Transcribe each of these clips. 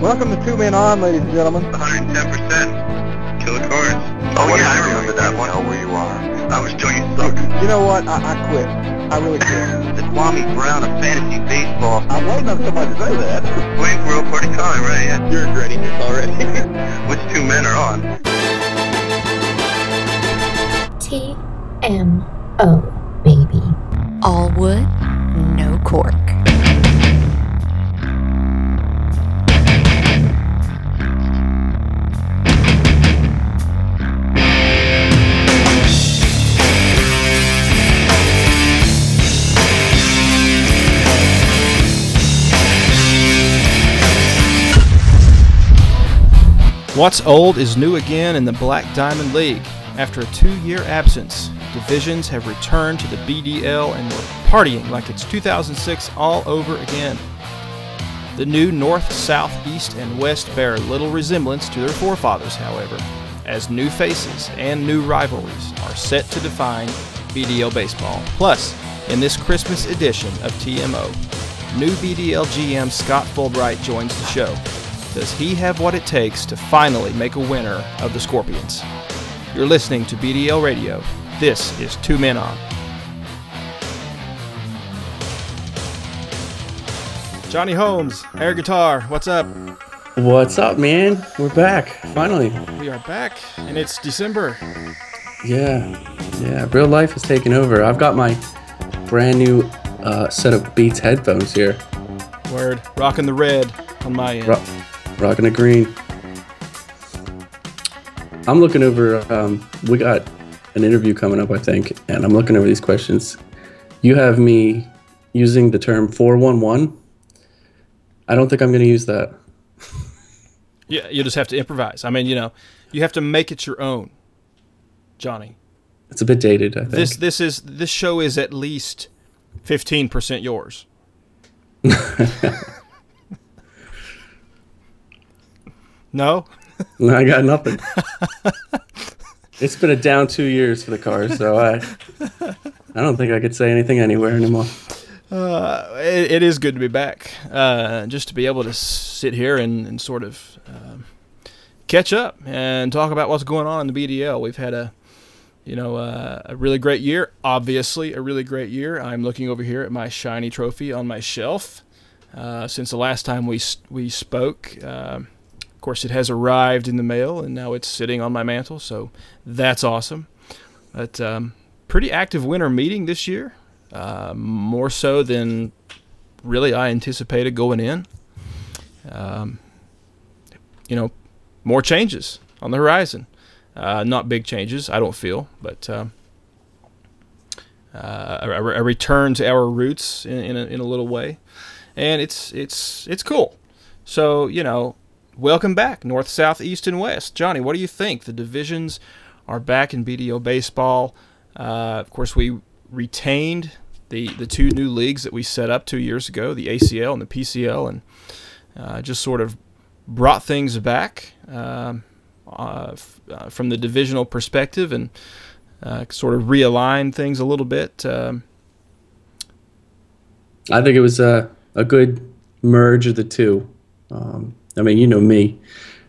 Welcome to Two Men On, ladies and gentlemen. 110%. Killer Cars. Oh, What yeah, I you remember doing? that Do you one. know where you are? I was doing it sucked. You know what? I, I quit. I really quit. the Kwame Brown of fantasy baseball. I'm waiting on somebody to say that. Waiting for a party calling, right? Yeah. You're regretting this already. Which two men are on? TMO, baby. All wood, no cork. What's old is new again in the Black Diamond League. After a two year absence, divisions have returned to the BDL and we're partying like it's 2006 all over again. The new North, South, East, and West bear little resemblance to their forefathers, however, as new faces and new rivalries are set to define BDL baseball. Plus, in this Christmas edition of TMO, new BDL GM Scott Fulbright joins the show. Does he have what it takes to finally make a winner of the Scorpions? You're listening to BDL Radio. This is Two Men On. Johnny Holmes, air guitar, what's up? What's up, man? We're back, finally. We are back, and it's December. Yeah, yeah, real life is taking over. I've got my brand new uh, set of Beats headphones here, Word, rocking the red on my end. Ro- rocking the green. I'm looking over, um, we got an interview coming up, I think, and I'm looking over these questions. You have me using the term 411. I don't think I'm going to use that. Yeah, you just have to improvise. I mean, you know, you have to make it your own, Johnny. It's a bit dated, I think. This this is this show is at least fifteen percent yours. no, I got nothing. it's been a down two years for the car, so I, I don't think I could say anything anywhere anymore. uh, it, it is good to be back. Uh, just to be able to sit here and, and sort of um, catch up and talk about what's going on in the BDL. We've had a you know uh, a really great year. Obviously, a really great year. I'm looking over here at my shiny trophy on my shelf. Uh, since the last time we we spoke, um of course, it has arrived in the mail, and now it's sitting on my mantle. So that's awesome. But um, pretty active winter meeting this year, uh, more so than really I anticipated going in. Um, you know, more changes on the horizon. Uh, not big changes, I don't feel, but um, uh, a, a- return to our roots in, in, a, in a little way, and it's it's it's cool. So you know, welcome back, North, South, East, and West. Johnny, what do you think? The divisions are back in BDL baseball. Uh, of course, we retained the the two new leagues that we set up two years ago, the ACL and the PCL, and uh, just sort of brought things back um, uh, uh, from the divisional perspective and uh, sort of realigned things a little bit. Um, I think it was a, a good merge of the two. Um, I mean, you know me,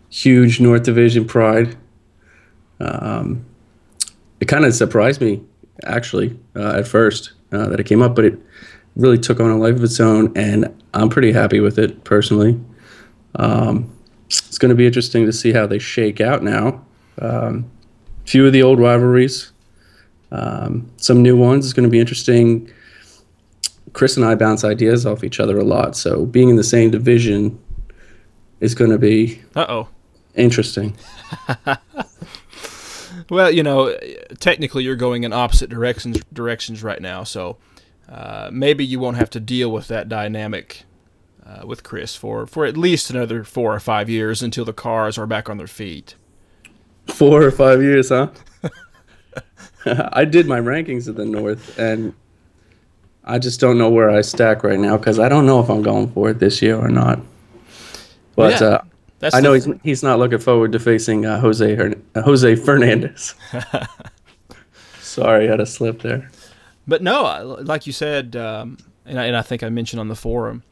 huge North Division pride. Um, it kind of surprised me, actually, uh, at first uh, that it came up, but it really took on a life of its own, and I'm pretty happy with it personally. Um, it's going to be interesting to see how they shake out now. Um, few of the old rivalries, um, some new ones. It's going to be interesting. Chris and I bounce ideas off each other a lot, so being in the same division is going to be uh oh. interesting. Well, you know, technically you're going in opposite directions directions right now, so uh, maybe you won't have to deal with that dynamic uh, with Chris for for at least another four or five years until the cars are back on their feet. Four or five years, huh? I did my rankings of the North, and I just don't know where I stack right now because I don't know if I'm going for it this year or not. But Yeah, uh, I know he's he's not looking forward to facing uh, Jose Hern- uh, Jose Fernandez. Sorry, I had a slip there. But no, I- like you said, um, and, I, and I think I mentioned on the forum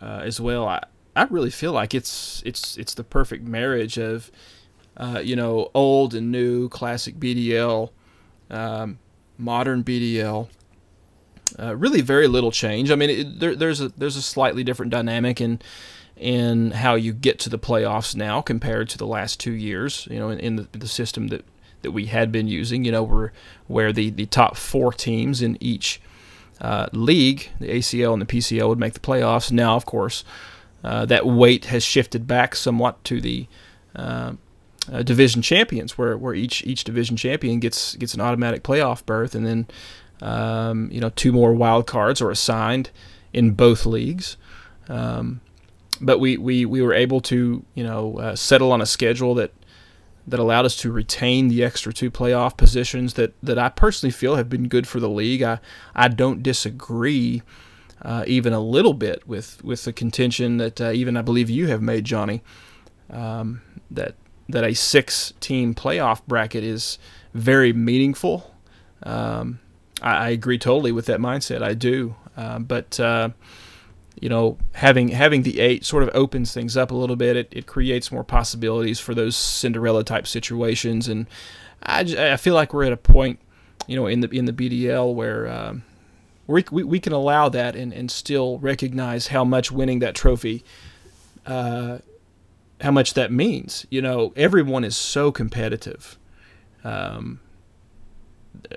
uh, as well. I, I really feel like it's it's it's the perfect marriage of uh, you know old and new, classic BDL, um, modern BDL. Uh, really, very little change. I mean, it, there, there's a there's a slightly different dynamic in in how you get to the playoffs now compared to the last two years. You know, in, in the, the system that that we had been using. You know, where where the the top four teams in each uh, league, the ACL and the PCL, would make the playoffs. Now, of course, uh, that weight has shifted back somewhat to the uh, uh, division champions, where, where each each division champion gets gets an automatic playoff berth, and then um, you know two more wild cards are assigned in both leagues. Um, but we, we, we were able to you know uh, settle on a schedule that that allowed us to retain the extra two playoff positions that, that I personally feel have been good for the league. I, I don't disagree uh, even a little bit with, with the contention that uh, even I believe you have made, Johnny, um, that that a six team playoff bracket is very meaningful. Um, I, I, agree totally with that mindset. I do, uh, but uh, you know, having having the eight sort of opens things up a little bit. It, it creates more possibilities for those Cinderella type situations, and I, I feel like we're at a point, you know, in the in the BDL where um, we, we we can allow that and, and still recognize how much winning that trophy, uh, how much that means. You know, everyone is so competitive. Um,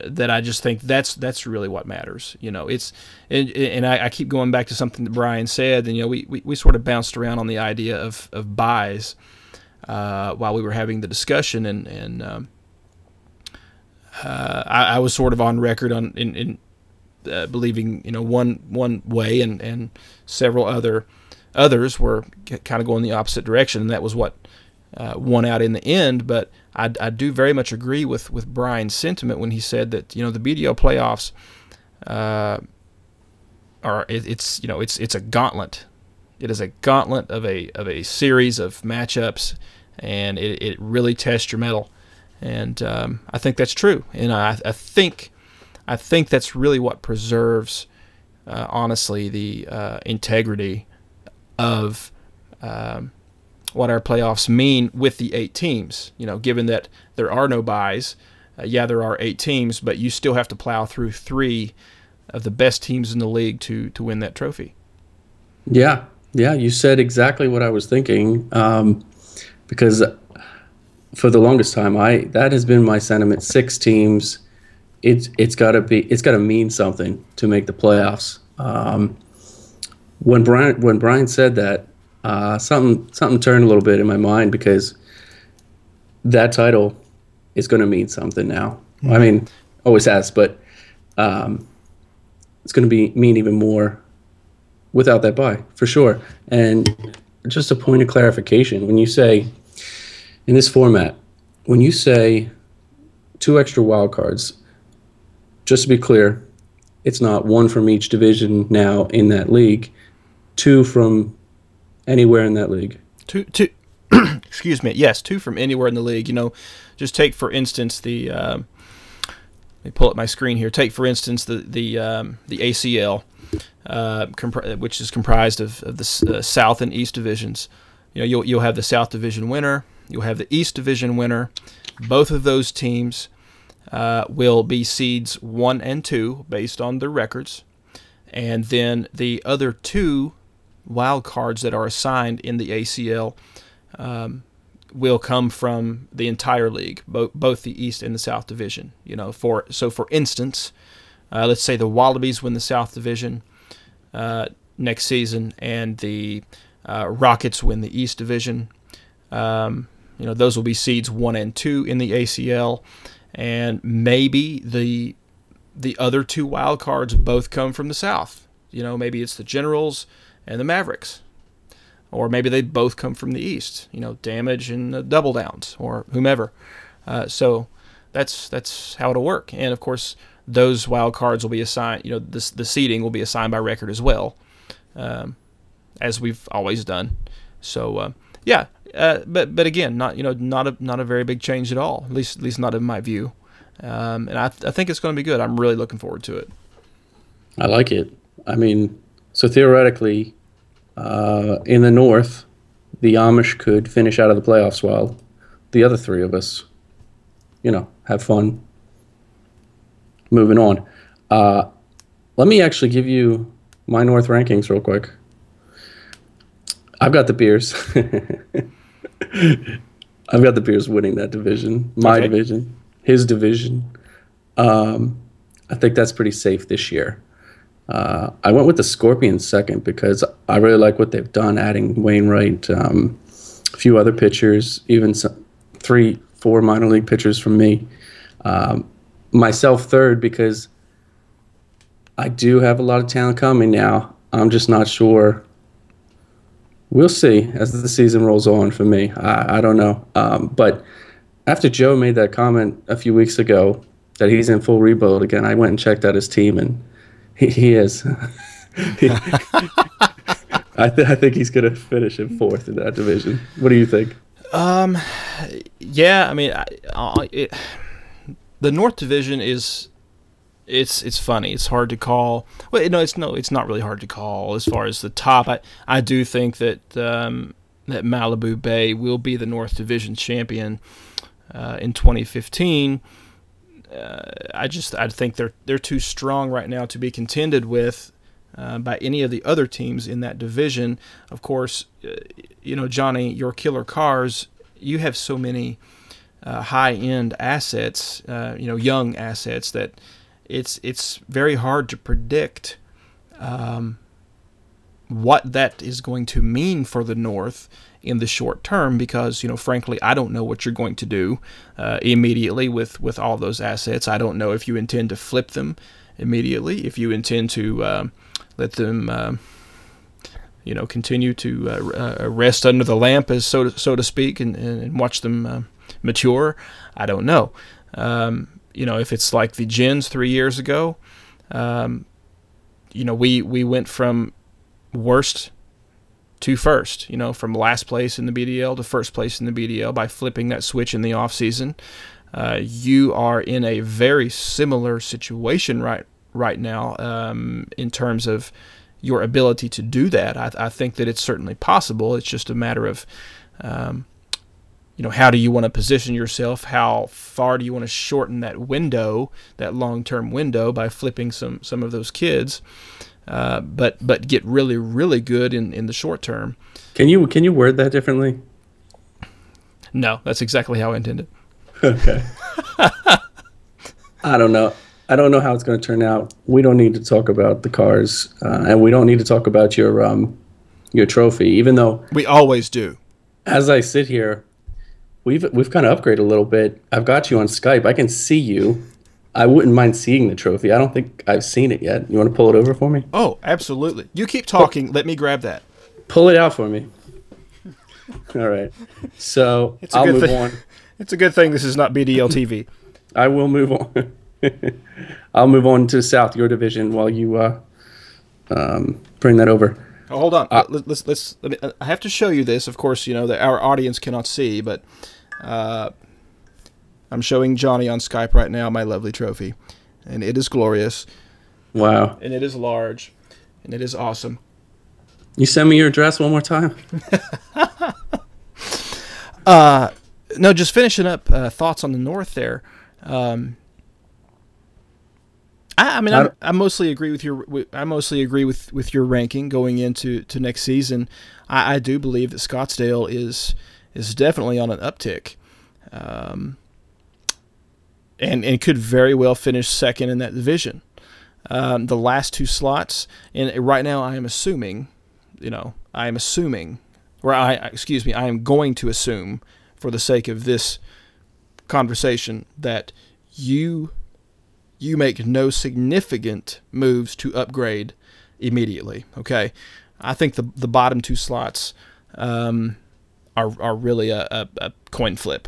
that I just think that's that's really what matters. You know, it's and, and I, I, keep going back to something that Brian said, and you know, we, we, we sort of bounced around on the idea of of buys uh, while we were having the discussion, and and um, uh, I, I, was sort of on record on in, in uh, believing you know one one way, and and several other others were kind of going the opposite direction, and that was what uh, won out in the end, but I, I do very much agree with, with Brian's sentiment when he said that you know the BDL playoffs uh, are it, it's you know it's it's a gauntlet. It is a gauntlet of a of a series of matchups, and it, it really tests your mettle. And um, I think that's true. And I, I think I think that's really what preserves, uh, honestly, the uh, integrity of um, what our playoffs mean with the eight teams. You know, given that there are no buys, uh, yeah, there are eight teams, but you still have to plow through three of the best teams in the league to to win that trophy. Yeah, yeah, you said exactly what I was thinking. Um, because for the longest time, I that has been my sentiment. Six teams, it's it's got to be it's got to mean something to make the playoffs. Um, when Brian when Brian said that, uh, something something turned a little bit in my mind because that title is going to mean something now. Mm-hmm. I mean, always has, but um, it's going to be mean even more without that buy for sure. And just a point of clarification: when you say in this format, when you say two extra wild cards, just to be clear, it's not one from each division now in that league, two from anywhere in that league. Two, two. excuse me. Yes, two from anywhere in the league. You know, just take for instance the. Um, let me pull up my screen here. Take for instance the the um, the ACL, uh, comp- which is comprised of, of the uh, South and East divisions. You know, you'll you'll have the South Division winner. You'll have the East Division winner. Both of those teams uh, will be seeds one and two based on their records, and then the other two wild cards that are assigned in the ACL um, will come from the entire league, both both the East and the South Division. You know, for so for instance, uh, let's say the Wallabies win the South Division uh, next season, and the uh, Rockets win the East Division. Um, you know, those will be seeds one and two in the ACL, and maybe the the other two wild cards both come from the South. You know, maybe it's the Generals and the Mavericks. Or maybe they both come from the East, you know, Damage and the Double Downs or whomever. Uh, so that's that's how it'll work. And of course, those wild cards will be assigned. You know, this the seeding will be assigned by record as well, um, as we've always done. So uh, yeah, uh, but but again, not you know not a not a very big change at all. At least at least not in my view. Um, and I, th- I think it's going to be good. I'm really looking forward to it. I like it. I mean, so theoretically, uh, in the North, the Amish could finish out of the playoffs while the other three of us, you know, have fun. Moving on. Uh, let me actually give you my North rankings real quick. I've got the Bears. I've got the Bears winning that division, my Okay. division, his division. Um, I think that's pretty safe this year. Uh, I went with the Scorpions second because I really like what they've done, adding Wainwright, um, a few other pitchers, even some, three, four minor league pitchers from me. Um, myself third because I do have a lot of talent coming now. I'm just not sure. We'll see as the season rolls on for me. I, I don't know. Um, but after Joe made that comment a few weeks ago that he's in full rebuild again, I went and checked out his team, and he, he is. I, th- I think he's going to finish in fourth in that division. What do you think? Um, yeah, I mean, I, I, it, the North Division is it's it's funny. It's hard to call. Well, no, it's no, it's not really hard to call as far as the top. I I do think that um, that Malibu Bay will be the North Division champion uh, in 2015. Uh, I just I think they're they're too strong right now to be contended with uh, by any of the other teams in that division. Of course, uh, you know Johnny, your killer cars. You have so many uh, high-end assets, uh, you know, young assets that it's it's very hard to predict um, what that is going to mean for the North in the short term because you know frankly I don't know what you're going to do uh, immediately with with all those assets. I don't know if you intend to flip them immediately if you intend to um let them um you know continue to uh, uh, rest under the lamp as so to, so to speak and, and watch them uh, mature. I don't know. Um, you know if it's like the Gens three years ago um, you know we we went from worst to first, you know, from last place in the BDL to first place in the BDL by flipping that switch in the offseason. Uh, you are in a very similar situation right right now um, in terms of your ability to do that. I, I think that it's certainly possible. It's just a matter of, um, you know, how do you want to position yourself? How far do you want to shorten that window, that long-term window, by flipping some some of those kids? Uh, but but get really really good in, in the short term. Can you can you word that differently? No, that's exactly how I intended. Okay. I don't know. I don't know how it's going to turn out. We don't need to talk about the cars, uh, and we don't need to talk about your um, your trophy. Even though, We always do. as I sit here, we've we've kind of upgraded a little bit. I've got you on Skype. I can see you. I wouldn't mind seeing the trophy. I don't think I've seen it yet. You want to pull it over for me? Oh, absolutely. You keep talking. Let me grab that. Pull it out for me. All right. So It's a I'll good move thing. on. It's a good thing this is not BDL TV. I will move on. I'll move on to South, your division, while you uh, um, bring that over. Oh, hold on. Let, let's let's. Let me, uh, I have to show you this. Of course, you know that our audience cannot see, but uh, I'm showing Johnny on Skype right now my lovely trophy, and it is glorious, Wow. and it is large, and it is awesome. You send me your address one more time? no, just finishing up uh, thoughts on the North there. Um, I, I mean, I I, I mostly agree with your. I mostly agree with, with your ranking going into to next season. I, I do believe that Scottsdale is is definitely on an uptick, um, and and could very well finish second in that division. Um, the last two slots, and right now I am assuming, you know, I am assuming, or I excuse me, I am going to assume, for the sake of this conversation, that you you make no significant moves to upgrade immediately. Okay, I think the the bottom two slots um, are are really a, a, a coin flip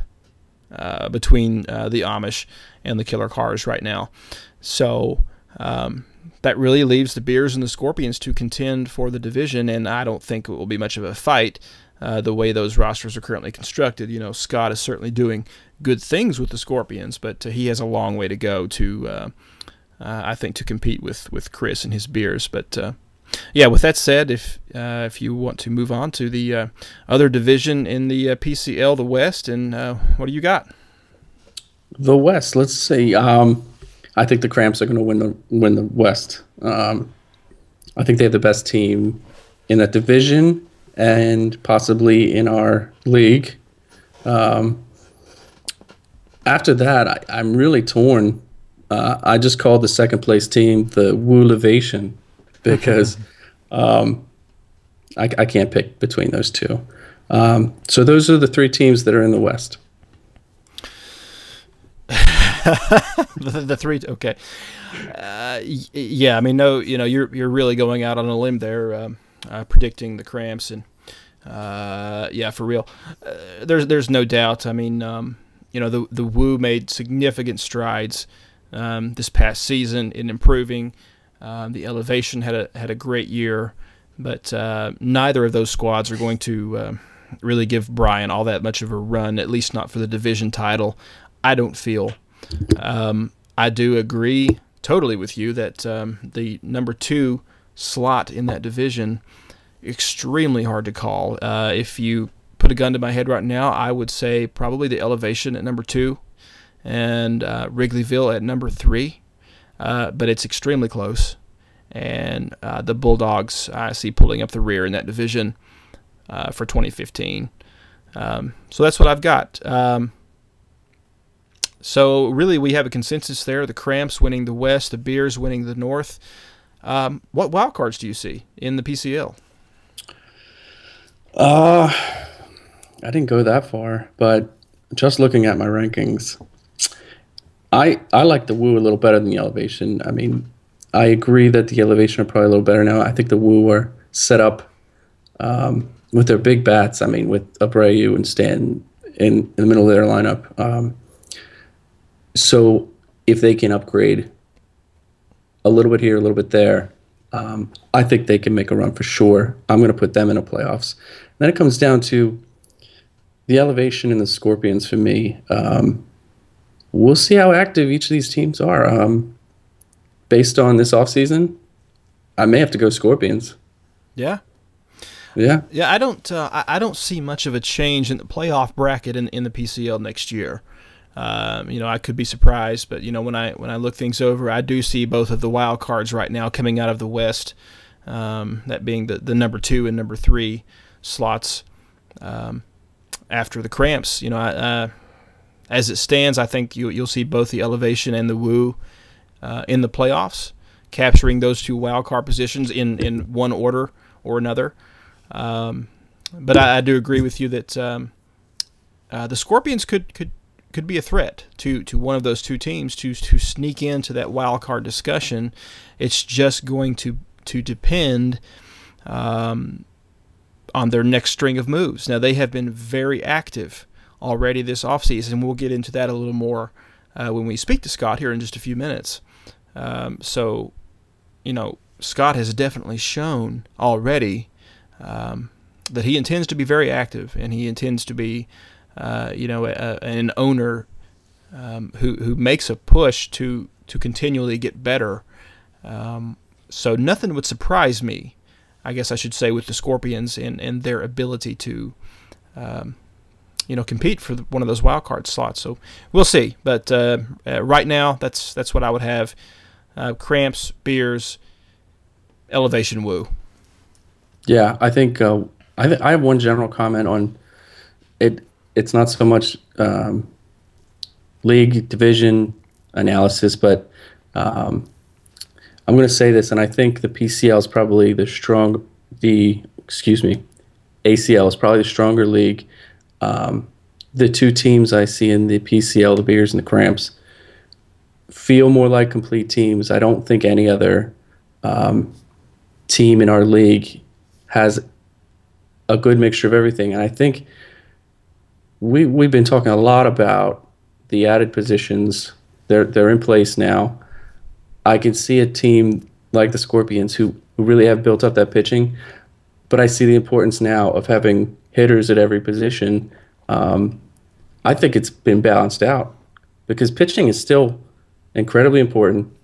uh, between uh, the Amish and the Killer Cars right now. So um, that really leaves the Beers and the Scorpions to contend for the division, and I don't think it will be much of a fight. Uh, the way those rosters are currently constructed, you know, Scott is certainly doing good things with the Scorpions, but uh, he has a long way to go to, uh, uh, I think, to compete with with Chris and his Beers. But yeah, with that said, if uh, if you want to move on to the uh, other division in the uh, PCL, the West, and uh, what do you got? The West. Let's see. Um, I think the Cramps are going to win the win the West. Um, I think they have the best team in that division and possibly in our league. Um, after that, I, I'm really torn. Uh, I just called the second place team the Woolivation because um, I, I can't pick between those two. Um, so those are the three teams that are in the West. the, the three. Okay. Uh, y- yeah, I mean, no, you know, you're you're really going out on a limb there, um, uh, predicting the cramps, and uh, yeah, for real. Uh, there's there's no doubt. I mean, um, you know, the the Woo made significant strides um, this past season in improving. Um, the Elevation had a had a great year, but uh, neither of those squads are going to. Uh, Really give Brian all that much of a run, at least not for the division title. I don't feel. Um, I do agree totally with you that um, the number two slot in that division extremely hard to call. Uh, if you put a gun to my head right now, I would say probably the elevation at number two, and uh, Wrigleyville at number three. Uh, but it's extremely close, and uh, the Bulldogs I see pulling up the rear in that division uh, for 2015. Um, so that's what I've got. Um, so really, we have a consensus there: the Cramps winning the West, the Beers winning the North. Um, what wild cards do you see in the PCL? Uh, I didn't go that far, but just looking at my rankings, I I like the Woo a little better than the Elevation. I mean, I agree that the Elevation are probably a little better now. I think the Woo are set up um, with their big bats. I mean, with Abreu and Stanton in, in the middle of their lineup. Um, so if they can upgrade a little bit here, a little bit there, um, I think they can make a run for sure. I'm going to put them in the playoffs. then it comes down to the elevation and the Scorpions for me. Um, we'll see how active each of these teams are. Um, based on this offseason, I may have to go Scorpions. Yeah, Yeah. yeah. I don't. Uh, I, don't see much of a change in the playoff bracket in in the PCL next year. Um, you know, I could be surprised, but you know, when I when I look things over, I do see both of the wild cards right now coming out of the West. Um, that being the the number two and number three slots um, after the Cramps. You know, I, uh, as it stands, I think you you'll see both the Elevation and the Woo uh, in the playoffs, capturing those two wild card positions in in one order or another. Um, but I, I do agree with you that um, uh, the Scorpions could could could be a threat to, to one of those two teams to to sneak into that wild card discussion. It's just going to to depend um, on their next string of moves. Now they have been very active already this offseason. We'll get into that a little more uh, when we speak to Scott here in just a few minutes. Um, so, you know, Scott has definitely shown already um, that he intends to be very active and he intends to be uh, you know, a, an owner um, who who makes a push to to continually get better. Um, so nothing would surprise me, I guess I should say, with the Scorpions and, and their ability to, um, you know, compete for one of those wild card slots. So we'll see. But uh, uh, right now, that's that's what I would have: uh, cramps, beers, elevation, woo. Yeah, I think uh, I th- I have one general comment on it. It's not so much um, league division analysis, but um, I'm going to say this, and I think the PCL is probably the strong. The excuse me, ACL is probably the stronger league. Um, the two teams I see in the PCL, the Beers and the Cramps, feel more like complete teams. I don't think any other um, team in our league has a good mixture of everything. And I think we we've been talking a lot about the added positions. They're they're in place now. I can see a team like the Scorpions who, who really have built up that pitching, but I see the importance now of having hitters at every position. Um, I think it's been balanced out because pitching is still incredibly important.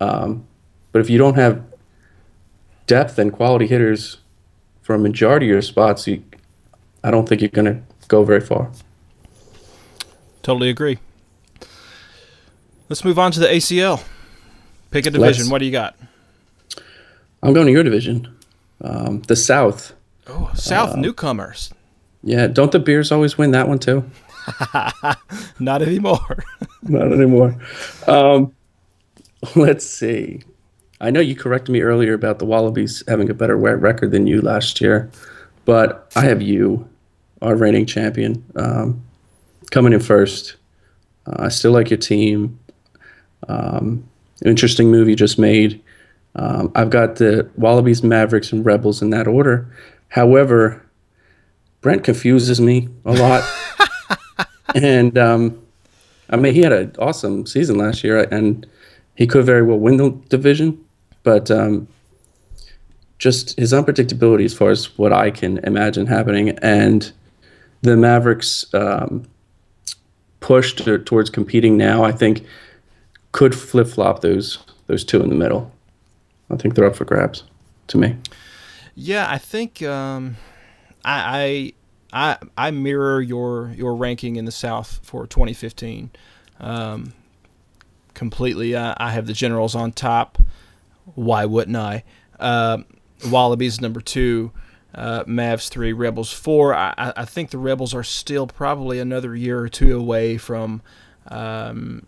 Um, but if you don't have depth and quality hitters for a majority of your spots, you, I don't think you're going to go very far. Totally agree. Let's move on to the ACL. Pick a division. Let's. What do you got? I'm going to your division, um, the South. Oh, South newcomers. Yeah, don't the beers always win that one too? Not anymore. Not anymore. Um, let's see. I know you corrected me earlier about the Wallabies having a better record than you last year, but I have you, our reigning champion, um, coming in first. Uh, I still like your team. Um, interesting move you just made. Um, I've got the Wallabies, Mavericks, and Rebels in that order. However, Brent confuses me a lot. and um, I mean, he had an awesome season last year, and he could very well win the division. But um, just his unpredictability, as far as what I can imagine happening, and the Mavericks' um, push to, towards competing now, I think, could flip flop those those two in the middle. I think they're up for grabs, to me. Yeah, I think um, I, I I mirror your your ranking in the South for 2015 um, completely. I, I have the Generals on top. Why wouldn't I? Uh, Wallabies number two, uh, Mavs three, Rebels four. I, I I think the Rebels are still probably another year or two away from um,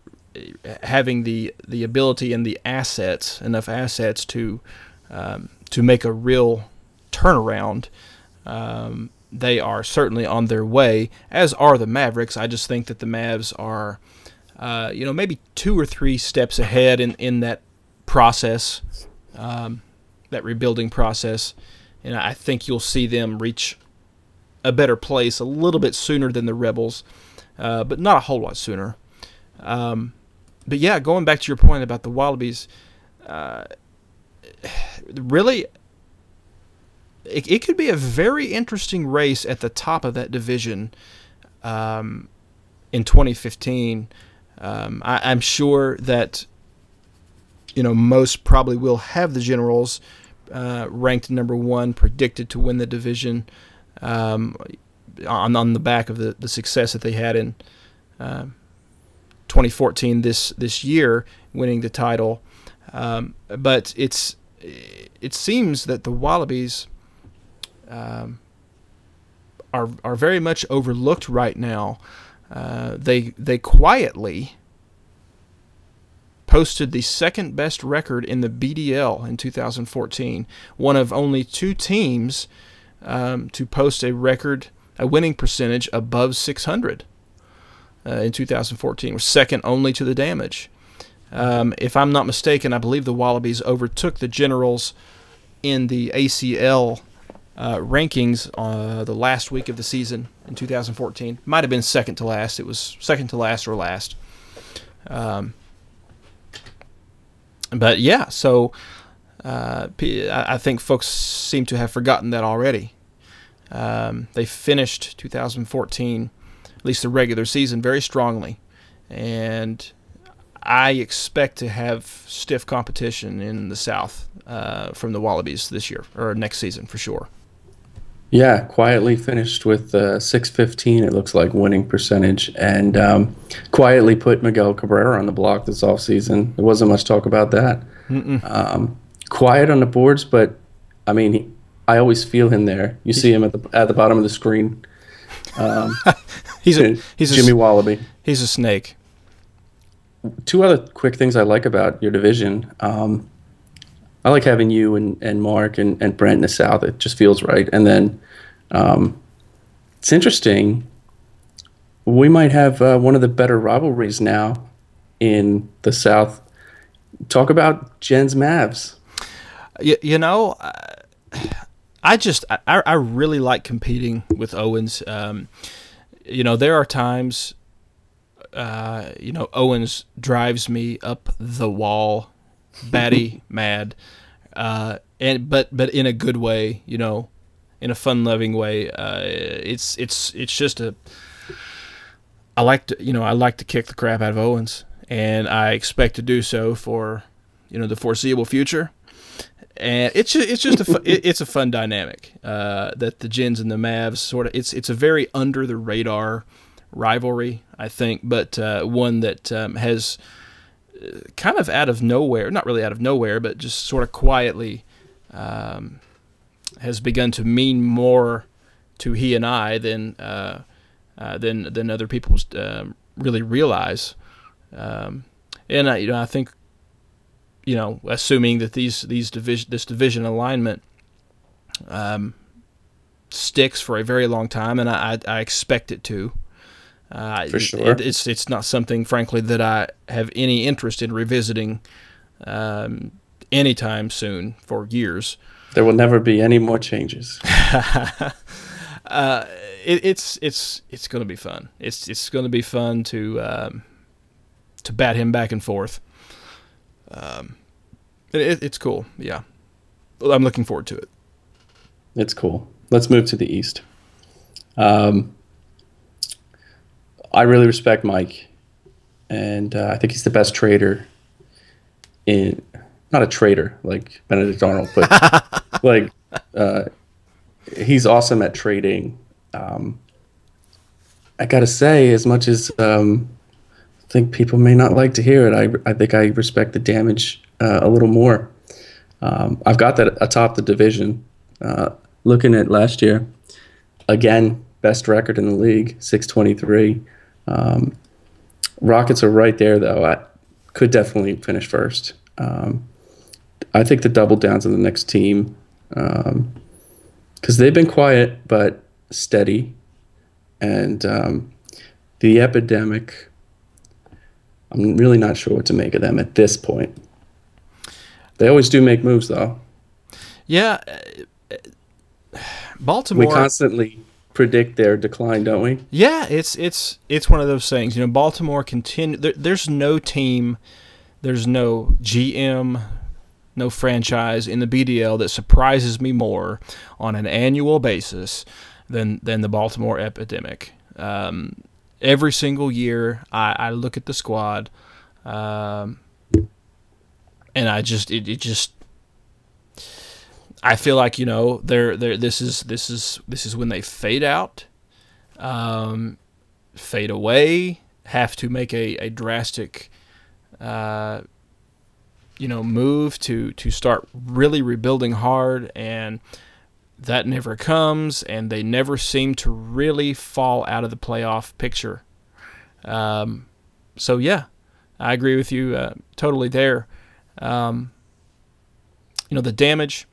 having the the ability and the assets enough assets to um, to make a real turnaround. Um, they are certainly on their way, as are the Mavericks. I just think that the Mavs are, uh, you know, maybe two or three steps ahead in, in that process, um, that rebuilding process. And I think you'll see them reach a better place a little bit sooner than the Rebels, uh, but not a whole lot sooner. Um, but yeah, going back to your point about the Wallabies, uh, really, it, it could be a very interesting race at the top of that division um, in 2015. Um, I, I'm sure that you know most probably will have the Generals uh, ranked number one, predicted to win the division um, on on the back of the, the success that they had in. Uh, 2014 this this year, winning the title. Um, but it's it seems that the Wallabies um, are are very much overlooked right now. Uh, they they quietly posted the second best record in the BDL in 2014, one of only two teams um, to post a record a winning percentage above 600 uh, in 2014. Was second only to the Damage. Um, if I'm not mistaken, I believe the Wallabies overtook the Generals in the ACL uh, rankings uh, the last week of the season in 2014. Might have been second to last. It was second to last or last. Um, but yeah, so uh, I think folks seem to have forgotten that already. Um, they finished 2014, at least the regular season, very strongly, and I expect to have stiff competition in the South uh, from the Wallabies this year or next season for sure. Yeah, quietly finished with uh, 615, it looks like, winning percentage, and um, quietly put Miguel Cabrera on the block this offseason. There wasn't much talk about that. Um, quiet on the boards, but I mean, he, I always feel him there. You see him at the at the bottom of the screen. Um, He's a he's a Jimmy Wallaby. he's a snake. Two other quick things I like about your division. Um, I like having you and, and Mark and, and Brent in the South. It just feels right. And then um, it's interesting. We might have uh, one of the better rivalries now in the South. Talk about Jen's Mavs. You, you know, I- just I, I really like competing with Owens. Um, you know, there are times, uh, you know, Owens drives me up the wall, batty mad, uh, and but but in a good way. You know, in a fun loving way. Uh, it's it's it's just a. I like to you know I like to kick the crap out of Owens, and I expect to do so for you know the foreseeable future and it's just, it's just a fu- it's a fun dynamic uh, that the Gens and the Mavs sort of it's it's a very under the radar rivalry I think, but uh, one that um, has kind of out of nowhere, not really out of nowhere, but just sort of quietly um, has begun to mean more to he and I than uh, uh, than than other people um, really realize. Um, and I, you know, I think you know, assuming that these these division this division alignment um, sticks for a very long time, and I, I, I expect it to. Uh, For sure. it, it's it's not something, frankly, that I have any interest in revisiting um, anytime soon for years. There will never be any more changes. uh, it, it's it's it's going to be fun. It's it's going to be fun to um, to bat him back and forth. Um, it, it's cool. Yeah, I'm looking forward to it. It's cool. Let's move to the East. Um, I really respect Mike, and uh, I think he's the best trader in not a trader like Benedict Arnold, but like uh, he's awesome at trading. Um, I gotta say, as much as um, I think people may not like to hear it, I, I think I respect the damage uh, a little more. Um, I've got that atop the division. Uh, looking at last year, again, best record in the league, 623. Um, Rockets are right there, though. I could definitely finish first. Um, I think the double downs on the next team because they've been quiet but steady, and um, the epidemic. I'm really not sure what to make of them at this point. They always do make moves, though. Yeah, uh, Baltimore. We constantly predict their decline, don't we? Yeah, it's it's it's one of those things. You know, Baltimore continue. There, there's no team, there's no GM, no franchise in the BDL that surprises me more on an annual basis than than the Baltimore epidemic. Um, every single year, I, I look at the squad, um, and I just it, it just I feel like you know they're they're this is this is this is when they fade out, um, fade away, have to make a a drastic, uh, you know, move to to start really rebuilding hard, and that never comes, and they never seem to really fall out of the playoff picture. Um, so yeah, I agree with you uh, totally there. Um, you know the damage.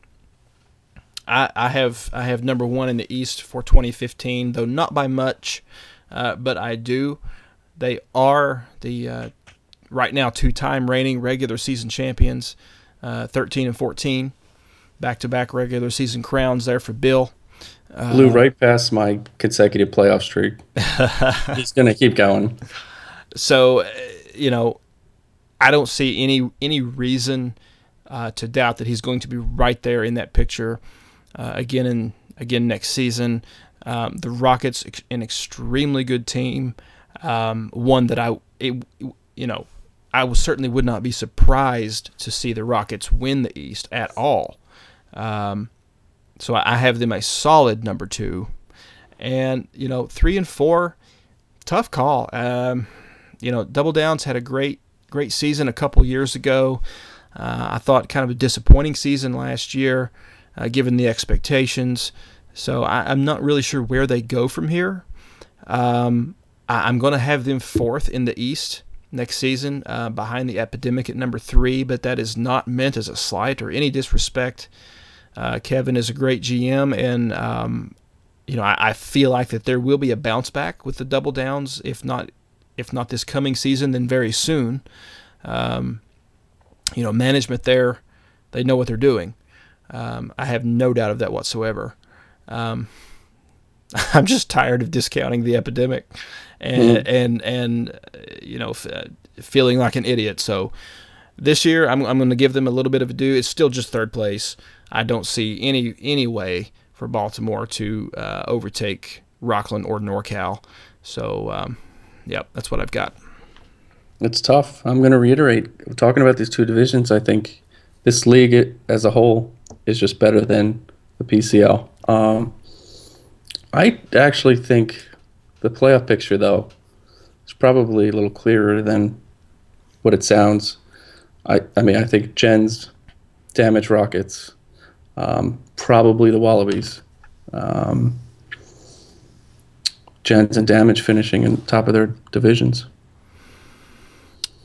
I, I have I have number one in the East for 2015, though not by much, uh, but I do. They are the uh, right now two-time reigning regular season champions, uh, 13 and 14, back-to-back regular season crowns there for Bill. Blew right past my consecutive playoff streak. He's gonna keep going. So, uh, you know, I don't see any any reason uh, to doubt that he's going to be right there in that picture uh, again in again next season. Um, the Rockets, an extremely good team, um, one that I it, you know I was certainly would not be surprised to see the Rockets win the East at all. Um, so I have them a solid number two, and you know three and four, tough call. Um, you know, Double Downs had a great great season a couple years ago. Uh, I thought kind of a disappointing season last year, uh, given the expectations. So I, I'm not really sure where they go from here. Um, I, I'm going to have them fourth in the East next season, uh, behind the Epidemic at number three. But that is not meant as a slight or any disrespect. Uh, Kevin is a great GM, and um, you know I, I feel like that there will be a bounce back with the Double Downs, if not if not this coming season, then very soon. Um, you know, management there, they know what they're doing. Um, I have no doubt of that whatsoever. Um, I'm just tired of discounting the epidemic, and and and uh, you know, f- uh, feeling like an idiot. So this year, I'm I'm going to give them a little bit of a due. It's still just third place. I don't see any any way for Baltimore to uh, overtake Rockland or NorCal. So, um, yep, that's what I've got. It's tough. I'm going to reiterate. Talking about these two divisions, I think this league as a whole is just better than the PCL. Um, I actually think the playoff picture, though, is probably a little clearer than what it sounds. I, I mean, I think Gens, Damage Rockets, um, probably the Wallabies. Um, Gens and Damage finishing in top of their divisions.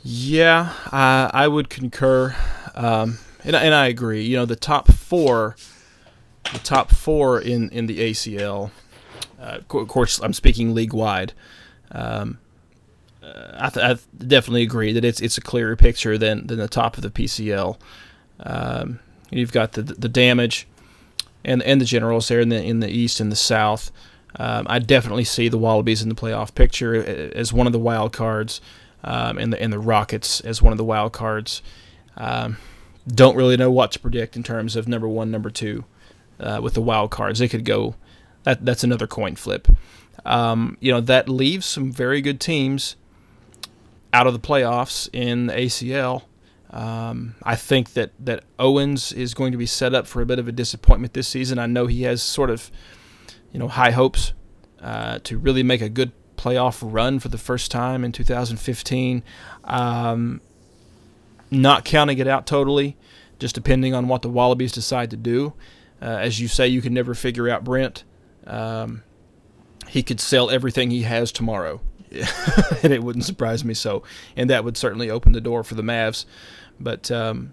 Yeah, I, I would concur, um, and and I agree. You know, the top four, the top four in in the ACL. Uh, of course, I'm speaking league wide. Um, uh, I, th- I definitely agree that it's it's a clearer picture than than the top of the PCL. Um, you've got the the damage, and and the generals there in the in the east and the south. Um, I definitely see the Wallabies in the playoff picture as one of the wild cards, um, and the and the Rockets as one of the wild cards. Um, don't really know what to predict in terms of number one, number two, uh, with the wild cards. It could go. That that's another coin flip. Um, you know that leaves some very good teams out of the playoffs in the ACL. Um, I think that, that Owens is going to be set up for a bit of a disappointment this season. I know he has sort of, you know, high hopes uh, to really make a good playoff run for the first time in 2015. Um, not counting it out totally, just depending on what the Wallabies decide to do. Uh, as you say, you can never figure out Brent. Um, he could sell everything he has tomorrow, and it wouldn't surprise me so. And that would certainly open the door for the Mavs. But um,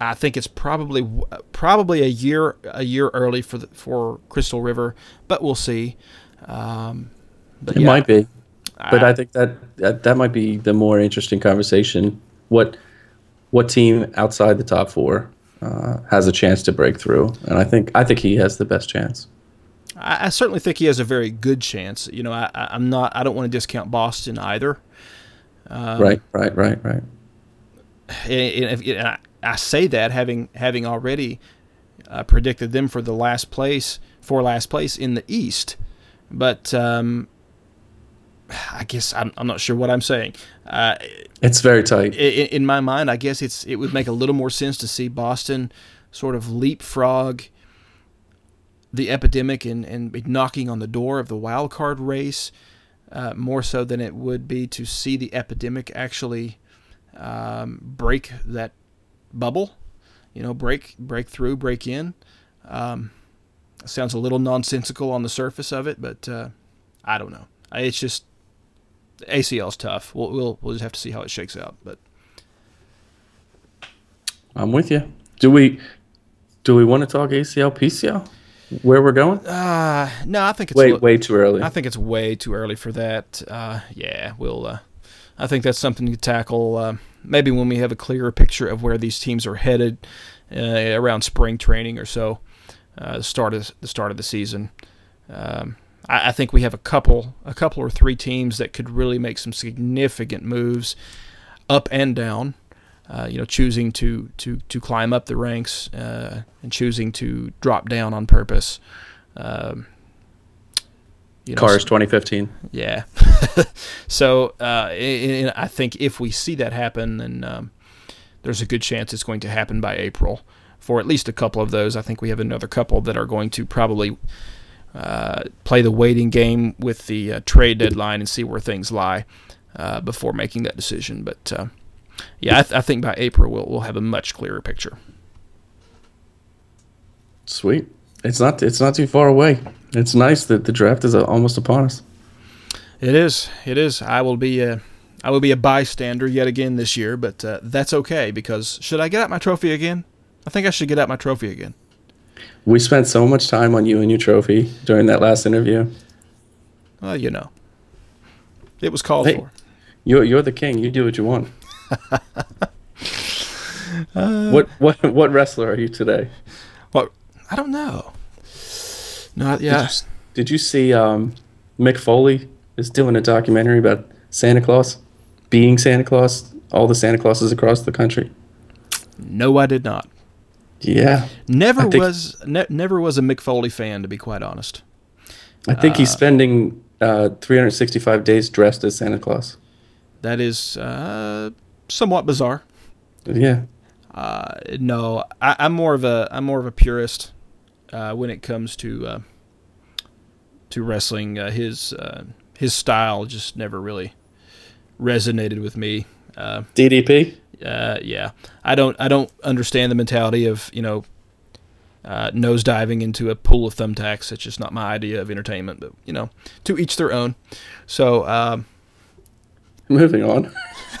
I think it's probably probably a year a year early for the, for Crystal River, but we'll see. Um, but It yeah, might be, but I- I think that, that that might be the more interesting conversation. What what team outside the top four uh, has a chance to break through? And I think I think he has the best chance. I, I certainly think he has a very good chance. You know, I, I'm not. I don't want to discount Boston either. Um, right, right, right, right. and, and and I, I say that having having already uh, predicted them for the last place for last place in the East, but um, I guess I'm, I'm not sure what I'm saying. Uh, It's very tight. in, in my mind, I guess it's it would make a little more sense to see Boston sort of leapfrog the epidemic and, and be knocking on the door of the wild card race uh, more so than it would be to see the epidemic actually um, break that bubble, you know, break break through, break in. Um, sounds a little nonsensical on the surface of it, but uh, I don't know. It's just ACL's tough. We'll, we'll we'll just have to see how it shakes out. But I'm with you. Do we do we want to talk ACL PCL? Where we're going? uh, no, I think it's Way li- way too early. I think it's way too early for that. Uh, yeah, we'll. Uh, I think that's something to tackle uh, maybe when we have a clearer picture of where these teams are headed uh, around spring training or so, uh, the start of the start of the season. Um, I, I think we have a couple, a couple or three teams that could really make some significant moves up and down. Uh, you know, choosing to to to climb up the ranks uh, and choosing to drop down on purpose. Um, you know, Cars 2015. yeah. so uh, I think if we see that happen, then um, there's a good chance it's going to happen by April for at least a couple of those. I think we have another couple that are going to probably uh, play the waiting game with the uh, trade deadline and see where things lie uh, before making that decision. But uh, yeah, I, th- I think by April we'll we'll have a much clearer picture. Sweet. It's not it's not too far away. It's nice that the draft is uh, almost upon us. It is. It is. I will be a, I will be a bystander yet again this year, but uh, that's okay because should I get out my trophy again? I think I should get out my trophy again. We spent so much time on you and your trophy during that last interview. Well, you know, it was called Hey. for. You're you're the king. You do what you want. Uh, what what what wrestler are you today? Well, I don't know. No, Did, you, did you see um, Mick Foley is doing a documentary about Santa Claus, being Santa Claus, all the Santa Clauses across the country? no, I did not. Yeah, Never think- was, ne- never was a Mick Foley fan, to be quite honest. I think he's spending uh, 365 days dressed as Santa Claus. That is uh, somewhat bizarre. Yeah, uh, no, I, I'm more of a I'm more of a purist uh, when it comes to uh, to wrestling. Uh, his uh, his style just never really resonated with me. Uh, DDP. Uh, yeah, I don't I don't understand the mentality of you know uh, nose diving into a pool of thumbtacks. It's just not my idea of entertainment. But you know, to each their own. So, um, Moving on.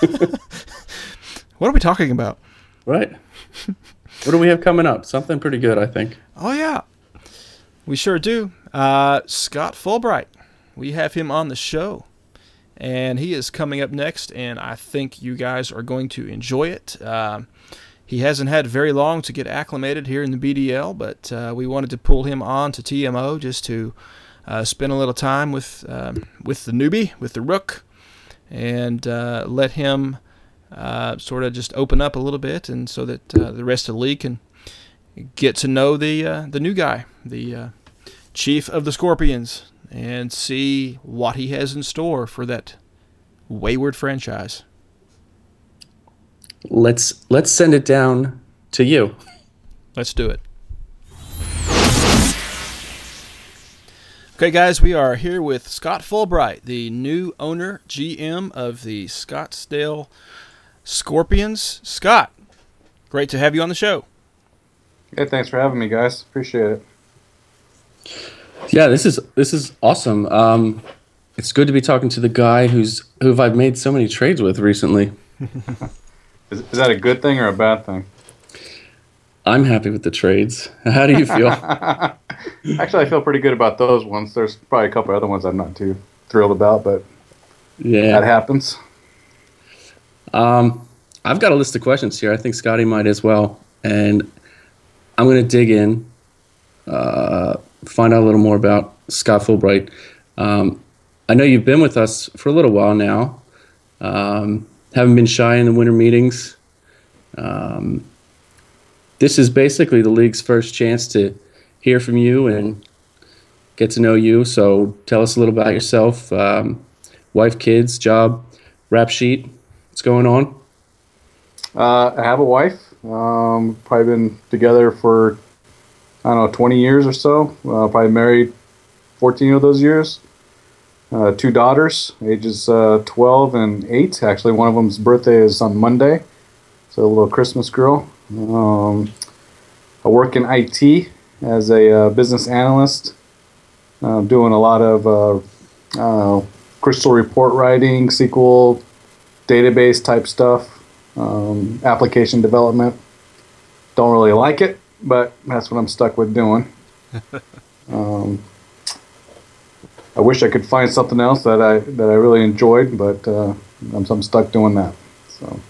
what are we talking about? Right. what do we have coming up? Something pretty good, I think. Oh yeah, we sure do. Uh, Scott Fulbright, we have him on the show, and he is coming up next, and I think you guys are going to enjoy it. Um, he hasn't had very long to get acclimated here in the BDL, but uh, we wanted to pull him on to TMO just to uh, spend a little time with um, with the newbie, with the rook, and uh, let him uh, sort of just open up a little bit, and so that uh, the rest of the league can get to know the uh, the new guy, the uh, chief of the Scorpions, and see what he has in store for that wayward franchise. Let's let's send it down to you. Let's do it. Okay, guys, we are here with Scott Fulbright, the new owner, GM of the Scottsdale Scorpions. Scott, great to have you on the show. Hey, thanks for having me, guys. Appreciate it. Yeah, this is this is awesome. Um, it's good to be talking to the guy who's who I've made so many trades with recently. Is, is that a good thing or a bad thing? I'm happy with the trades. How do you feel? Actually, I feel pretty good about those ones. There's probably a couple other ones I'm not too thrilled about, but yeah, that happens. Um, I've got a list of questions here. I think Scotty might as well, and I'm going to dig in, uh, find out a little more about Scott Fulbright. Um, I know you've been with us for a little while now. Um, haven't been shy in the winter meetings. Um, this is basically the league's first chance to hear from you and get to know you. So tell us a little about yourself, um, wife, kids, job, rap sheet. What's going on? Uh, I have a wife. Um, probably been together for I don't know 20 years or so. Uh, probably married 14 of those years. Uh, two daughters, ages uh, 12 and 8. Actually, one of them's birthday is on Monday, so a little Christmas girl. Um, I work in IT as a uh, business analyst, uh, doing a lot of uh, crystal report writing, SQL database type stuff, um, application development. Don't really like it, but that's what I'm stuck with doing. um, I wish I could find something else that I that I really enjoyed, but uh, I'm, I'm stuck doing that. So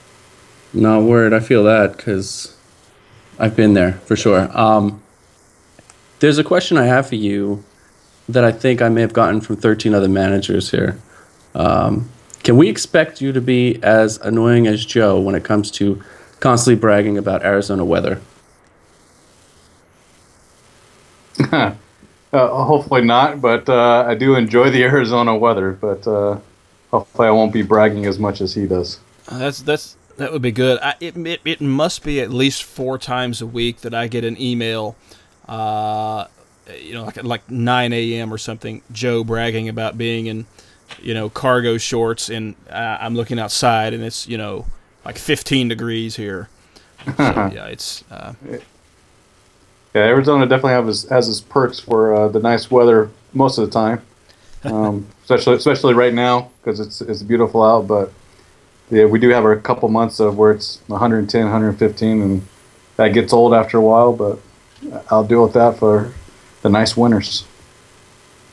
No word. I feel that because I've been there for sure. Um, there's a question I have for you that I think I may have gotten from 13 other managers here. Um, can we expect you to be as annoying as Joe when it comes to constantly bragging about Arizona weather? uh, hopefully not, but uh, I do enjoy the Arizona weather. But uh, hopefully I won't be bragging as much as he does. Uh, that's that's that would be good. I, it, it it must be at least four times a week that I get an email, uh, you know, like like 9 a.m. or something. Joe bragging about being in, you know, cargo shorts, and uh, I'm looking outside, and it's you know like 15 degrees here. So, yeah, it's uh, Yeah, Arizona definitely have his, has its perks for uh, the nice weather most of the time, um, especially especially right now because it's it's beautiful out. But yeah, we do have a couple months of where it's 110, 115, and that gets old after a while. But I'll deal with that for the nice winters.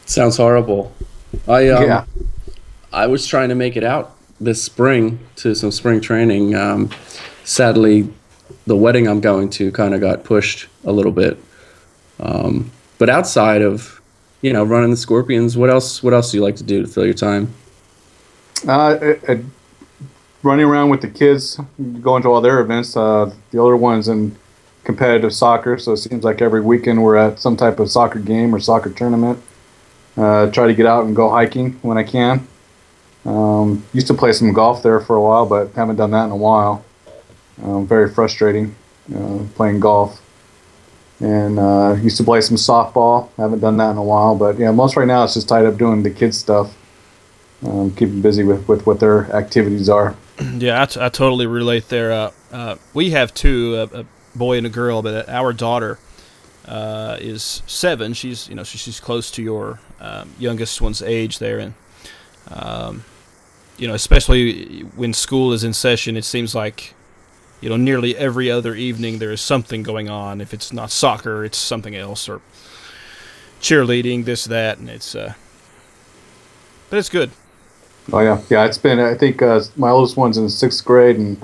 Sounds horrible. I um, Yeah. I was trying to make it out this spring to some spring training. Um, sadly, the wedding I'm going to kind of got pushed a little bit. Um, but outside of you know running the Scorpions, what else? What else do you like to do to fill your time? Uh, it, it, running around with the kids, going to all their events. Uh, the older ones in competitive soccer, so it seems like every weekend we're at some type of soccer game or soccer tournament. Uh, try to get out and go hiking when I can. Um, used to play some golf there for a while, but haven't done that in a while. Um, very frustrating uh, playing golf. And uh, used to play some softball. I Haven't done that in a while, but yeah, most right now it's just tied up doing the kids stuff. Um, keeping busy with, with what their activities are. Yeah, I, t- I totally relate there. Uh, uh, we have two, a, a boy and a girl, but our daughter uh, is seven. She's you know she, she's close to your um, youngest one's age there, and um, you know especially when school is in session, it seems like you know nearly every other evening there is something going on. If it's not soccer, it's something else or cheerleading, this that, and it's uh, but it's good. Oh yeah, yeah. It's been. I think uh, my oldest one's in sixth grade, and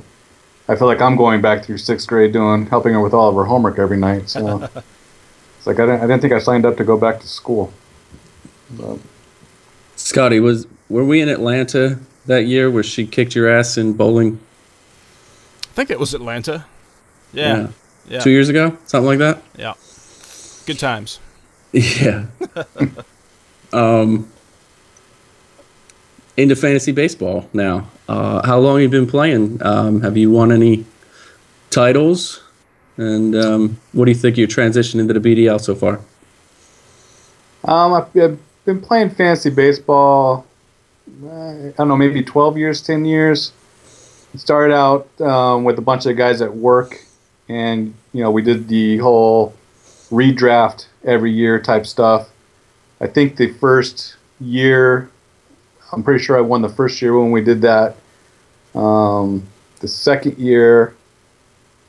I feel like I'm going back through sixth grade, doing helping her with all of her homework every night. So it's like I didn't, I didn't think I signed up to go back to school. But, Scotty, was were we in Atlanta that year where she kicked your ass in bowling? I think it was Atlanta. Yeah, yeah, Two years ago, something like that. yeah. Good times. Yeah. um, into fantasy baseball now. Uh, how long have you been playing? Um, have you won any titles? And um, what do you think of your transition into the BDL so far? um, I've, I've been playing fantasy baseball. uh, I don't know, maybe 12 years, 10 years. Started out um, with a bunch of guys at work, and you know we did the whole redraft every year type stuff. I think the first year, I'm pretty sure I won the first year when we did that. Um, the second year,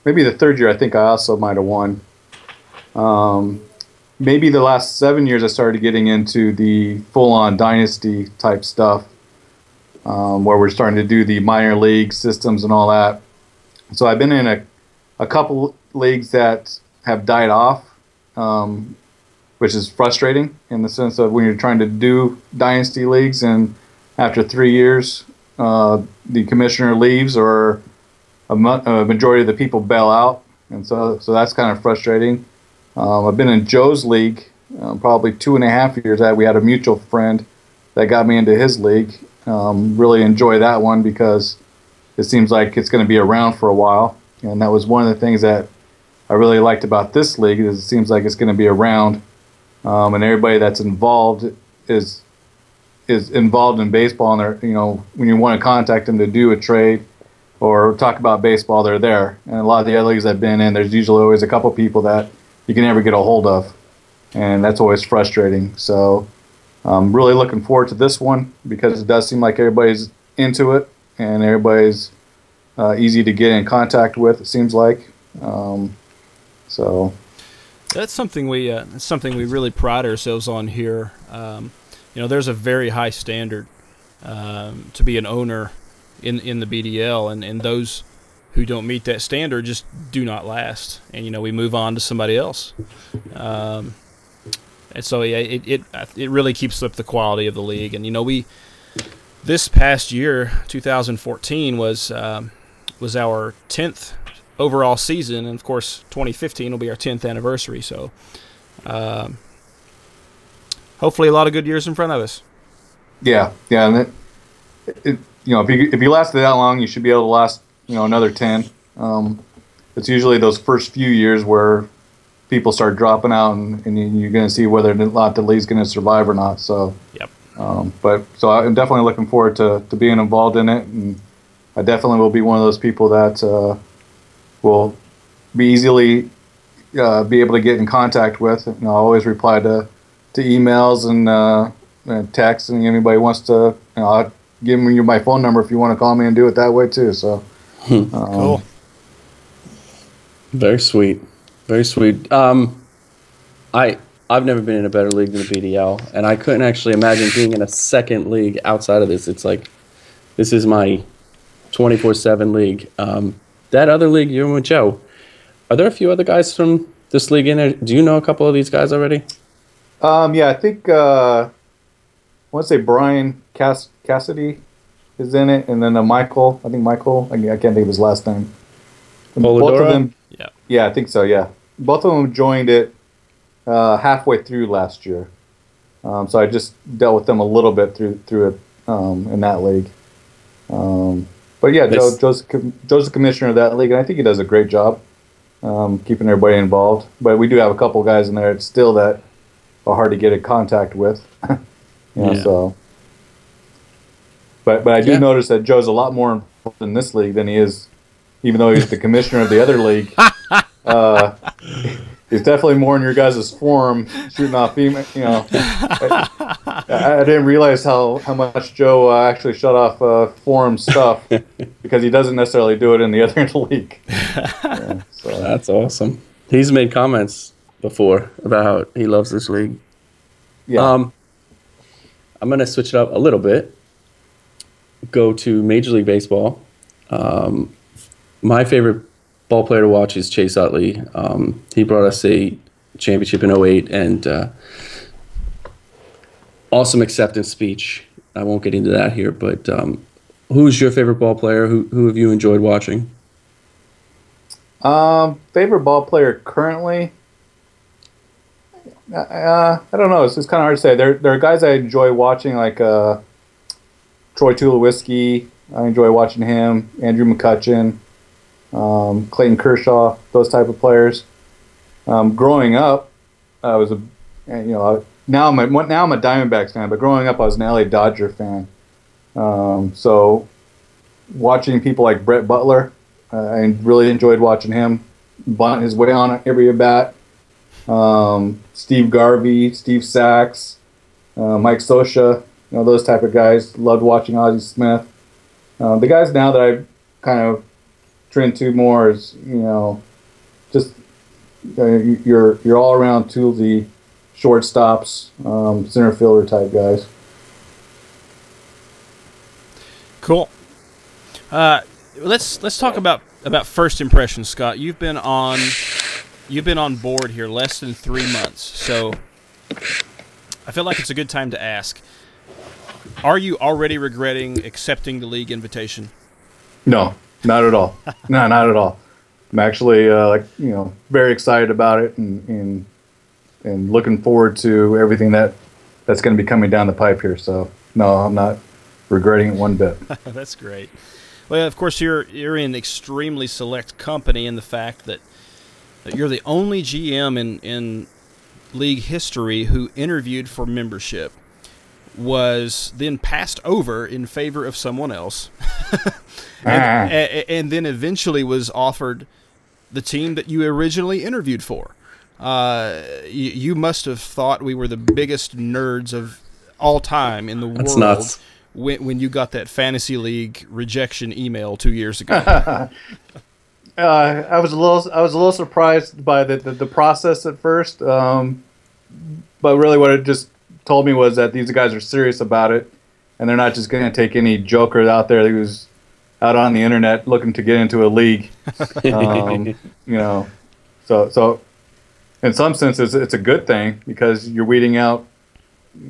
maybe the third year, I think I also might have won. Um, maybe the last seven years, I started getting into the full-on dynasty type stuff, um, where we're starting to do the minor league systems and all that. So I've been in a, a couple leagues that have died off, um, which is frustrating in the sense of when you're trying to do dynasty leagues and after three years, uh, the commissioner leaves or a, mu- a majority of the people bail out, and so so that's kind of frustrating. Um, I've been in Joe's league um, probably two and a half years. That we had a mutual friend that got me into his league. Um, really enjoy that one because it seems like it's going to be around for a while, and that was one of the things that I really liked about this league. Is it seems like it's going to be around, um, and everybody that's involved is is involved in baseball, and they're you know when you want to contact them to do a trade or talk about baseball, they're there. And a lot of the other leagues I've been in, there's usually always a couple people that you can never get a hold of, and that's always frustrating. So I'm really looking forward to this one because it does seem like everybody's into it and everybody's uh, easy to get in contact with. It seems like. Um, so That's something we uh, something we really pride ourselves on here. Um, you know, there's a very high standard um, to be an owner in in the BDL, and, and those who don't meet that standard just do not last. And you know, we move on to somebody else. Um, and so yeah, it, it it really keeps up the quality of the league. And you know, we this past year, 2014 was um, was our 10th overall season, and of course, 2015 will be our 10th anniversary. So, um, hopefully, a lot of good years in front of us. yeah, yeah, and it, it you know if you if you lasted that long, you should be able to last you know another ten. Um, it's usually those first few years where people start dropping out, and, and you- you're going to see whether or not the league's going to survive or not. So. Yep. Um, but so I'm definitely looking forward to, to being involved in it, and I definitely will be one of those people that uh, will be easily uh, be able to get in contact with. You know, I always reply to to emails and, uh, and texts, and anybody wants to, you know, I'll give them you my phone number if you want to call me and do it that way too. So um, Cool. Very sweet, very sweet. Um, I I've never been in a better league than the BDL, and I couldn't actually imagine being in a second league outside of this. It's like this is my twenty four seven league. Um, that other league you're in with Joe. Are there a few other guys from this league in there? Do you know a couple of these guys already? Um, yeah, I think uh, I want to say Brian Cass- Cassidy is in it, and then uh, Michael. I think Michael. I, I can't think of his last name. And Both of them. Yeah. Yeah, I think so. Yeah, both of them joined it uh, halfway through last year. Um, so I just dealt with them a little bit through through it um, in that league. Um, but yeah, Joe, Joe's, Joe's the commissioner of that league, and I think he does a great job um, keeping everybody involved. But we do have a couple guys in there It's still that are hard to get in contact with. you know, Yeah. so. But but I do Yeah. notice that Joe's a lot more involved in this league than he is, even though he's the commissioner of the other league. Uh, he's definitely more in your guys' form, shooting off email. You know, I, I didn't realize how, how much Joe uh, actually shut off uh, forum stuff because he doesn't necessarily do it in the other league. Yeah, so, That's awesome. He's made comments before about how he loves this league. yeah. Um, I'm gonna switch it up a little bit. Go to Major League Baseball. Um, my favorite ball player to watch is Chase Utley. Um, he brought us a championship in 08 and uh, awesome acceptance speech. I won't get into that here, but um, who's your favorite ball player? Who who have you enjoyed watching? Um, favorite ball player currently? Uh, I don't know. It's just kind of hard to say. There, there are guys I enjoy watching, like uh, Troy Tulowitzki. I enjoy watching him. Andrew McCutchen, um, Clayton Kershaw, those type of players. Um, growing up, I was a, you know, now I'm a, now I'm a Diamondbacks fan, but growing up I was an LA Dodger fan. Um, so watching people like Brett Butler, uh, I really enjoyed watching him bunt his way on every at bat. Um, Steve Garvey, Steve Sax, uh, Mike Scioscia, you know those type of guys. Loved watching Ozzie Smith. Uh, the guys now that I kind of trend to more is you know just uh, your your all around toolsy shortstops, um, center fielder type guys. Cool. Uh, let's let's talk about about first impressions, Scott. You've been on you've been on board here less than three months, so I feel like it's a good time to ask: Are you already regretting accepting the league invitation? No, not at all. no, not at all. I'm actually uh, like you know very excited about it and and and looking forward to everything that that's going to be coming down the pipe here. So no, I'm not regretting it one bit. That's great. Well, of course, you're you're in extremely select company in the fact that, that you're the only GM in in league history who interviewed for membership, was then passed over in favor of someone else, and, a- and then eventually was offered the team that you originally interviewed for. Uh, you, you must have thought we were the biggest nerds of all time in the That's world nuts. when, when you got that fantasy league rejection email two years ago. Uh, I was a little I was a little surprised by the the, the process at first, um, but really what it just told me was that these guys are serious about it, and they're not just going to take any joker out there who's out on the internet looking to get into a league. Um, you know, so so in some senses it's a good thing because you're weeding out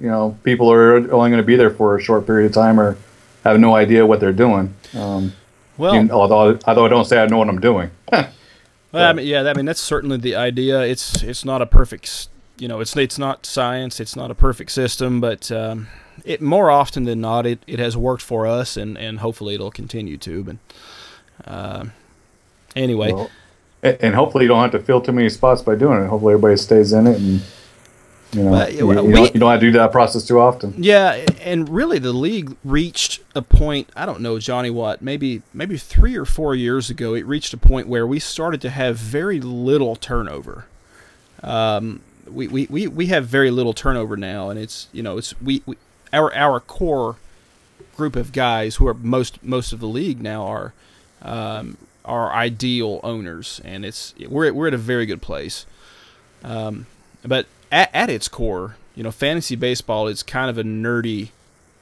you know people who are only going to be there for a short period of time or have no idea what they're doing. Um, well, and although although I don't say I know what I'm doing. well, I mean, yeah, I mean that's certainly the idea. It's it's not a perfect, s- you know, it's it's not science. It's not a perfect system, but um, it more often than not, it, it has worked for us, and, and hopefully it'll continue to. But uh, anyway, Well, and hopefully you don't have to fill too many spots by doing it. Hopefully everybody stays in it, and you know yeah, you, well, you we- don't, you don't have to do that process too often. Yeah, and really the league reached a point, I don't know, Johnny Watt, maybe maybe 3 or 4 years ago it reached a point where we started to have very little turnover. Um, we, we, we, we have very little turnover now and it's, you know, it's we, we our our core group of guys who are most most of the league now are um, are ideal owners and it's we're we're at a very good place. Um, but at, at its core, you know, fantasy baseball is kind of a nerdy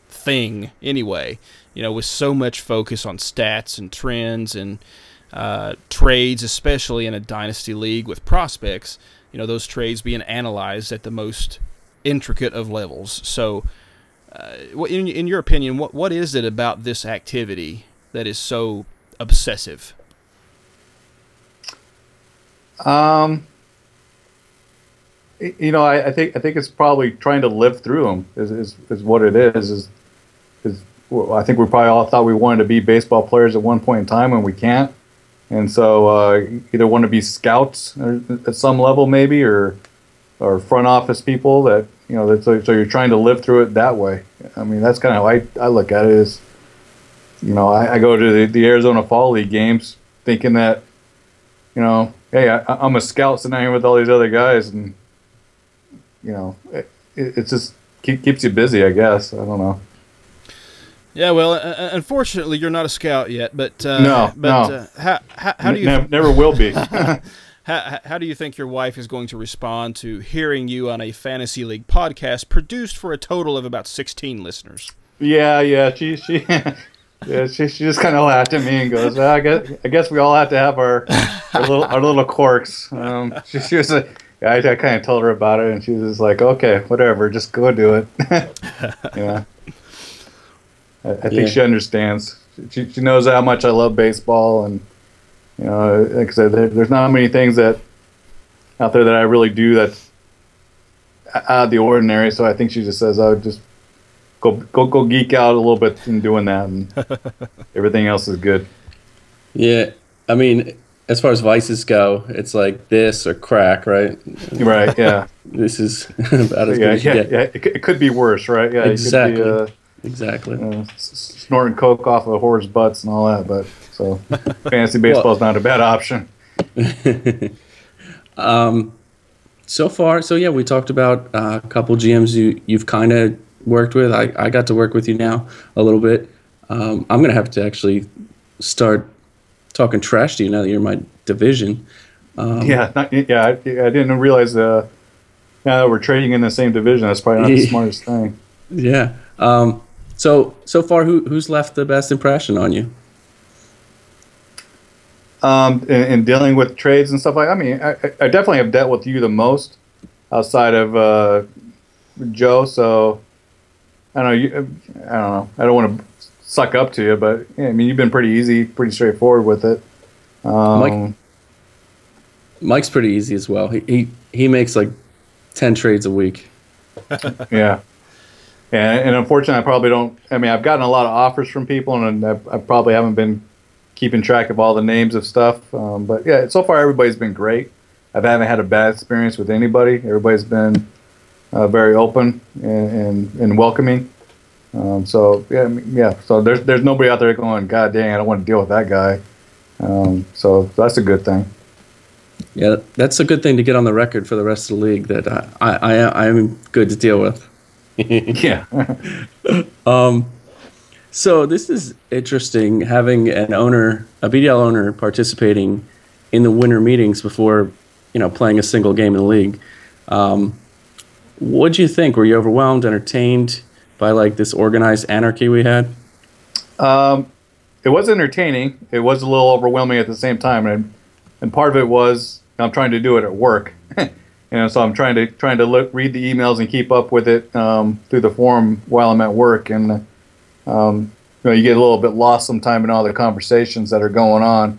thing anyway. You know, with so much focus on stats and trends and uh, trades, especially in a dynasty league with prospects. You know, those trades being analyzed at the most intricate of levels. So, uh, in, in your opinion, what what is it about this activity that is so obsessive? Um, you know, I, I think I think it's probably trying to live through them is, is, is what it is. Is is I think we probably all thought we wanted to be baseball players at one point in time, and we can't. And so uh, either want to be scouts at some level, maybe, or or front office people that you know. So, so you're trying to live through it that way. I mean, that's kind of how I, I look at it. Is you know, I, I go to the, the Arizona Fall League games thinking that you know, hey, I, I'm a scout sitting here with all these other guys, and you know, it, it, it's just keep, keeps you busy, I guess. I don't know. Yeah, well, uh, uh, unfortunately, you're not a scout yet, but uh, No, but no. Uh, how, how, how do you Ne- never will be. how, how- do you think your wife is going to respond to hearing you on a fantasy league podcast produced for a total of about 16 listeners? yeah, yeah. She she yeah she, she just kind of laughed at me and goes, well, I guess I guess we all have to have our our little our little quirks. Um, she, she was I kind of told her about it, and she was just like, okay, whatever, just go do it. yeah. I, I think Yeah. she understands. She, she knows how much I love baseball, and you know, like I said, there, there's not many things that out there that I really do that's out of the ordinary. So I think she just says, "I would just go go go geek out a little bit in doing that, and everything else is good." Yeah, I mean, as far as vices go, it's like this or crack, right? Right? Yeah. This is about as good yeah, as you yeah, get. yeah. It, could- it be worse, right? Yeah, Exactly. You could be, uh, Exactly. s- s- snorting coke off of horse butts and all that, but so fantasy baseball is not a bad option. so far, so yeah, we talked about uh, a couple GMs you you've kind of worked with. I, I got to work with you now a little bit. Um, I'm gonna have to actually start talking trash to you now that you're in my division. Um, yeah, not, yeah. I, I didn't realize. Uh, now that we're trading in the same division, that's probably not the smartest thing. Yeah. Um, so so far, who who's left the best impression on you? um, in, in dealing with trades and stuff like. I mean, I, I definitely have dealt with you the most outside of uh, Joe. So I don't know. You, I don't know. I don't want to suck up to you, but yeah, I mean, you've been pretty easy, pretty straightforward with it. Um, Mike- Mike's pretty easy as well. He he, he makes like ten trades a week. yeah. Yeah, and unfortunately, I probably don't. I mean, I've gotten a lot of offers from people, and I, I probably haven't been keeping track of all the names of stuff. Um, but yeah, so far everybody's been great. I haven't had a bad experience with anybody. Everybody's been uh, very open and, and, and welcoming. Um, so yeah, yeah. So there's there's nobody out there going, God dang, I don't want to deal with that guy. Um, so that's a good thing. Yeah, that's a good thing to get on the record for the rest of the league. That I I, I I'm good to deal with. Yeah. So this is interesting having an owner, a BDL owner, participating in the winter meetings before, you know, playing a single game in the league. Um, what do you think? Were you overwhelmed, entertained by like this organized anarchy we had? Um, it was entertaining. It was a little overwhelming at the same time, and and part of it was I'm trying to do it at work, you know. So I'm trying to trying to look, read the emails and keep up with it um, through the forum while I'm at work, and um, you know you get a little bit lost sometime in all the conversations that are going on.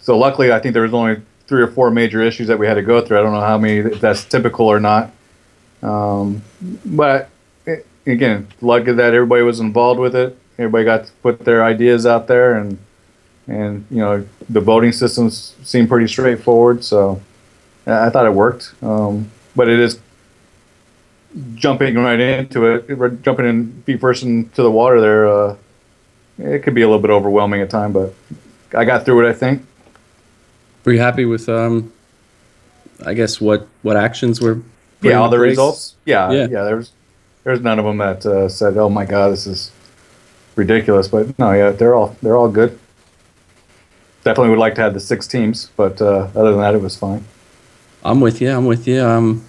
So luckily, I think there was only three or four major issues that we had to go through. I don't know how many if that's typical or not, um, but eh, again, lucky that everybody was involved with it. Everybody got to put their ideas out there, and and you know the voting systems seem pretty straightforward. So I thought it worked, um, but it is jumping right into it, jumping in feet first into the water. There, uh, it could be a little bit overwhelming at time, but I got through it. I think. Were you happy with, um, I guess what what actions were? Yeah, all the place? results. Yeah, Yeah. yeah. There's there's none of them that uh, said, "Oh my God, this is ridiculous." But no, yeah, they're all they're all good. Definitely would like to have the six teams, but uh, other than that, it was fine. I'm with you. I'm with you. Um,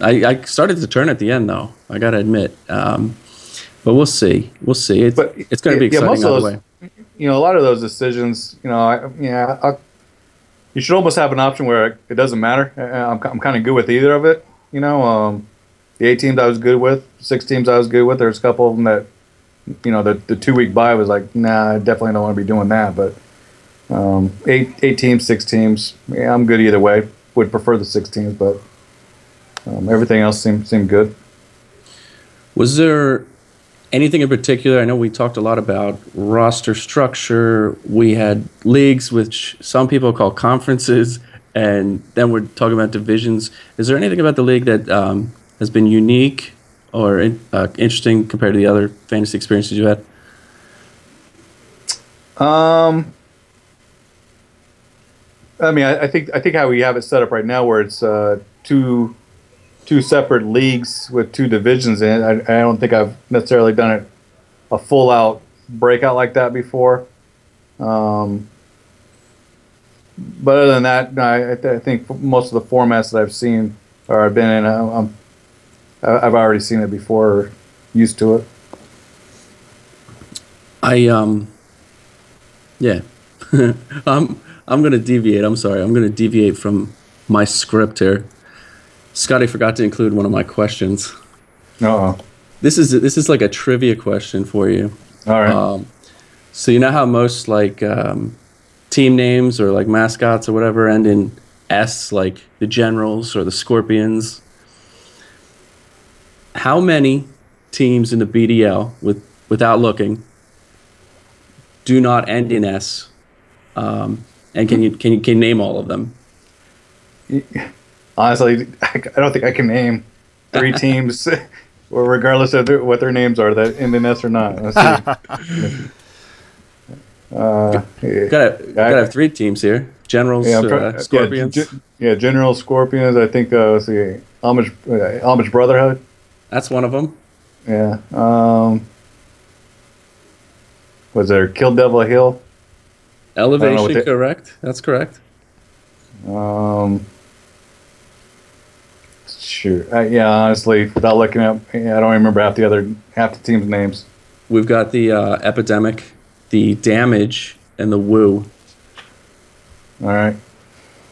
I, I started to turn at the end though. I gotta admit. Um, but we'll see. We'll see. It's, But it's going to be yeah, exciting most of those-. You know, a lot of those decisions, you know, I, yeah, I, you should almost have an option where it doesn't matter. Uh, I'm, I'm kind of good with either of it. You know, um, the eight teams I was good with, six teams I was good with. There's a couple of them that, you know, the, the two week bye was like, nah, I definitely don't want to be doing that. But um, eight eight teams, six teams, yeah, I'm good either way. Would prefer the six teams, but um, everything else seemed seemed good. Was there anything in particular? I know we talked a lot about roster structure. We had leagues, which some people call conferences, and then we're talking about divisions. Is there anything about the league that um, has been unique or uh, interesting compared to the other fantasy experiences you had? Um, I mean, I, I think I think how we have it set up right now, where it's uh, two two separate leagues with two divisions in it. I, I don't think I've necessarily done it a full out breakout like that before. Um, but other than that, I, I th- I think most of the formats that I've seen or I've been in, I'm, I've already seen it before, or used to it. I um, yeah, I'm I'm gonna deviate. I'm sorry. I'm gonna deviate from my script here. Scotty forgot to include one of my questions. Oh. This is this is like a trivia question for you. All right. Um, so you know how most like um, team names or like mascots or whatever end in S, like the Generals or the Scorpions. How many teams in the BDL, with without looking, do not end in S? Um, and can you can you can you name all of them? Honestly, I don't think I can name three teams, regardless of their, what their names are, that end in S or not. Uh, yeah, Gotta gotta have three teams here: Generals, yeah, I'm uh, Scorpions. Yeah, Gen- yeah, General Scorpions. I think. Uh, let's see, Amish, uh, Amish Brotherhood. That's one of them. Yeah. Um, was there Kill Devil Hill? Elevation, correct? That's correct. Um, shoot. Uh, yeah, honestly, without looking up, yeah, I don't remember half the other half the team's names. We've got the uh, epidemic, the damage, and the woo. All right.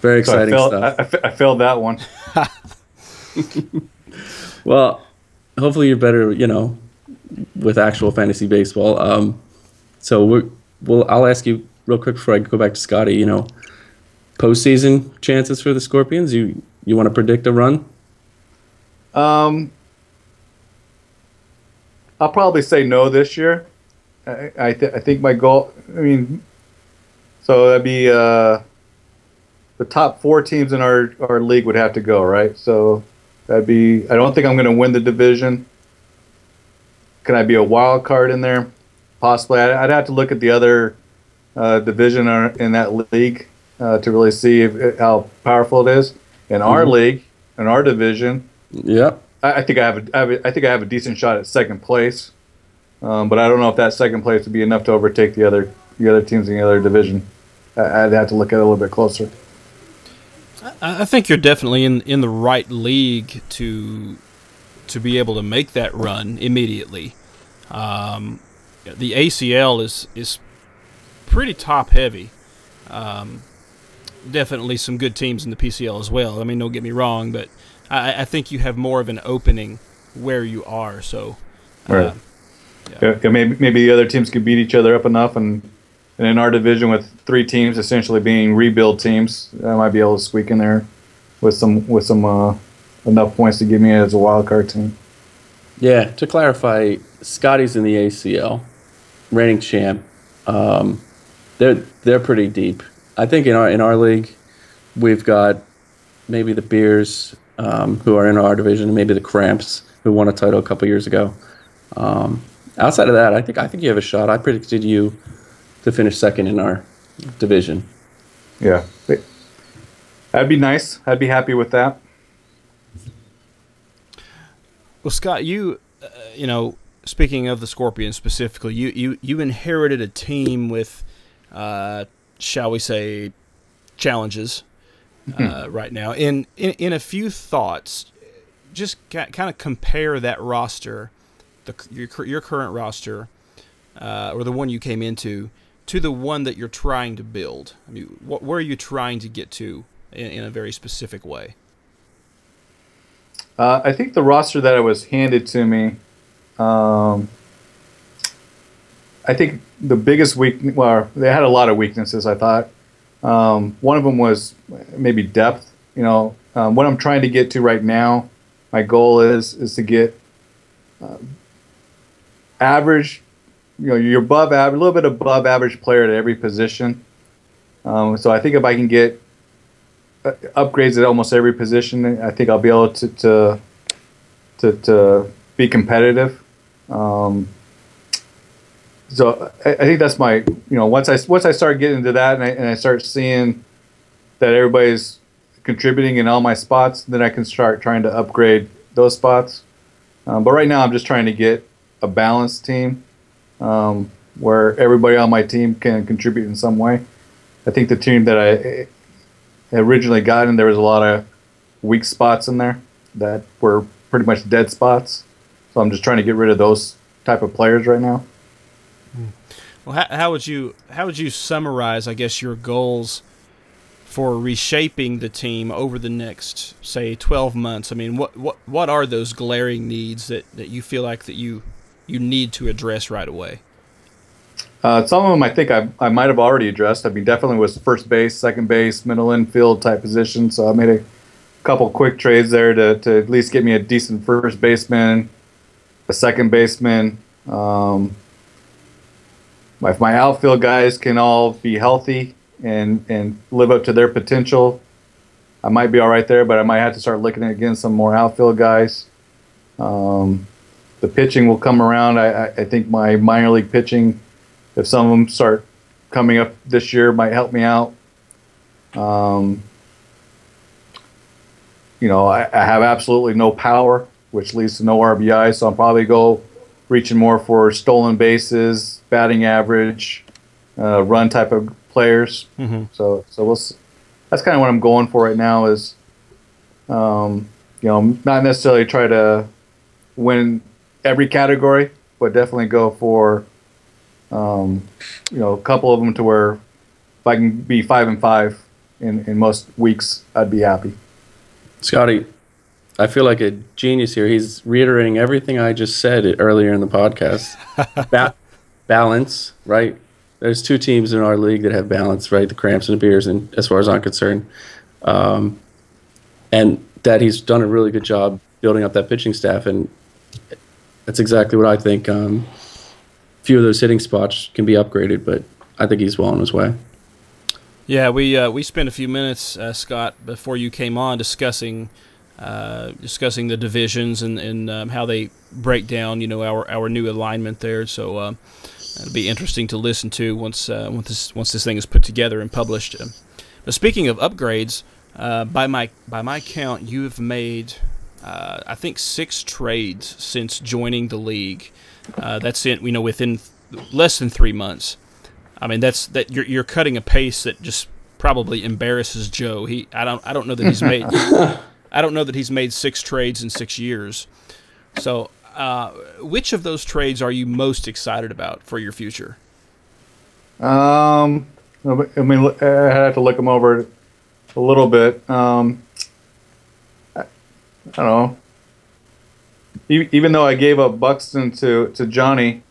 Very So I exciting failed, stuff. I, I I failed that one. well, hopefully you're better, you know, with actual fantasy baseball. Um, so we're, well, I'll ask you real quick before I go back to Scotty. You know, postseason chances for the Scorpions. You you want to predict a run? Um, I'll probably say no this year. I I, th- I think my goal. I mean, so that'd be uh, the top four teams in our our league would have to go right. So that'd be. I don't think I'm going to win the division. Can I be a wild card in there? Possibly. I'd, I'd have to look at the other uh, division or- in that league uh, to really see if, how powerful it is. In our Mhm. league, in our division, Yep. I, I think I have, a, I have a, I think I have a decent shot at second place, um, but I don't know if that second place would be enough to overtake the other the other teams in the other division. I, I'd have to look at it a little bit closer. I I think you're definitely in in the right league to to be able to make that run immediately. Um, the ACL is is pretty top heavy. Um, definitely some good teams in the PCL as well. I mean, don't get me wrong, but I, I think you have more of an opening where you are. So, uh, Right. Yeah, yeah, maybe maybe the other teams could beat each other up enough, and and in our division with three teams essentially being rebuild teams, I might be able to squeak in there with some with some uh, enough points to give me as a wild card team. Yeah. To clarify, Scotty's in the ACL, reigning champ. Um, they're they're pretty deep. I think in our in our league, we've got maybe the Beers um, who are in our division, maybe the Cramps who won a title a couple years ago. Um, outside of that, I think I think you have a shot. I predicted you to finish second in our division. Yeah, that'd be nice. I'd be happy with that. Well, Scott, you, uh, you know, speaking of the Scorpions specifically, you you you inherited a team with, uh, shall we say, challenges uh, right now. In, in in a few thoughts, just ca- kind of compare that roster, the your your current roster, uh, or the one you came into, to the one that you're trying to build. I mean, what where are you trying to get to in, in a very specific way? Uh, I think the roster that I was handed to me, um, I think the biggest weak, well, they had a lot of weaknesses. I thought um, one of them was maybe depth. You know, um, what I'm trying to get to right now, my goal is is to get uh, average. You know, you're above average, a little bit above average player at every position. Um, so I think if I can get uh, upgrades at almost every position, I think I'll be able to to to, to be competitive. Um, so I, I think that's my you know once I once I start getting into that and I, and I start seeing that everybody's contributing in all my spots, then I can start trying to upgrade those spots. Um, but right now, I'm just trying to get a balanced team um, where everybody on my team can contribute in some way. I think the team that I originally got in, there was a lot of weak spots in there that were pretty much dead spots. So I'm just trying to get rid of those type of players right now. Well, how, how would you how would you summarize, I guess, your goals for reshaping the team over the next, say, twelve months? I mean, what what what are those glaring needs that, that you feel like that you you need to address right away? Uh, some of them I think I, I might have already addressed. I mean, definitely was first base, second base, middle infield type position. So I made a couple quick trades there to, to at least get me a decent first baseman, a second baseman. Um, if my outfield guys can all be healthy and and live up to their potential, I might be all right there. But I might have to start looking again some more outfield guys. Um, the pitching will come around. I, I, I think my minor league pitching, if some of them start coming up this year, might help me out. Um, you know, I, I have absolutely no power, which leads to no RBI. So I'm probably go reaching more for stolen bases, batting average, uh, run type of players. Mm-hmm. So so we'll. That's kind of what I'm going for right now. Is um, you know not necessarily try to win every category, but definitely go for um, you know a couple of them to where if I can be five and five in in most weeks, I'd be happy. Scotty, I feel like a genius here. He's reiterating everything I just said earlier in the podcast. ba- balance, right? There's two teams in our league that have balance, right? The Cramps and the Beers, and as far as I'm concerned, um, and that he's done a really good job building up that pitching staff, and that's exactly what I think. Um, a few of those hitting spots can be upgraded, but I think he's well on his way. Yeah, we uh, we spent a few minutes, uh, Scott, before you came on, discussing uh, discussing the divisions and, and um, how they break down. You know, our our new alignment there. So uh, it'll be interesting to listen to once uh, once this once this thing is put together and published. Um, But speaking of upgrades, uh, by my by my count, you have made uh, I think six trades since joining the league. That's in you know within less than three months. I mean, that's that you're you're cutting a pace that just probably embarrasses Joe. He I don't I don't know that he's made I don't know that he's made six trades in six years. So, uh, which of those trades are you most excited about for your future? Um, I mean, I have to look them over a little bit. Um, I, I don't know. Even though I gave up Buxton to, to Johnny,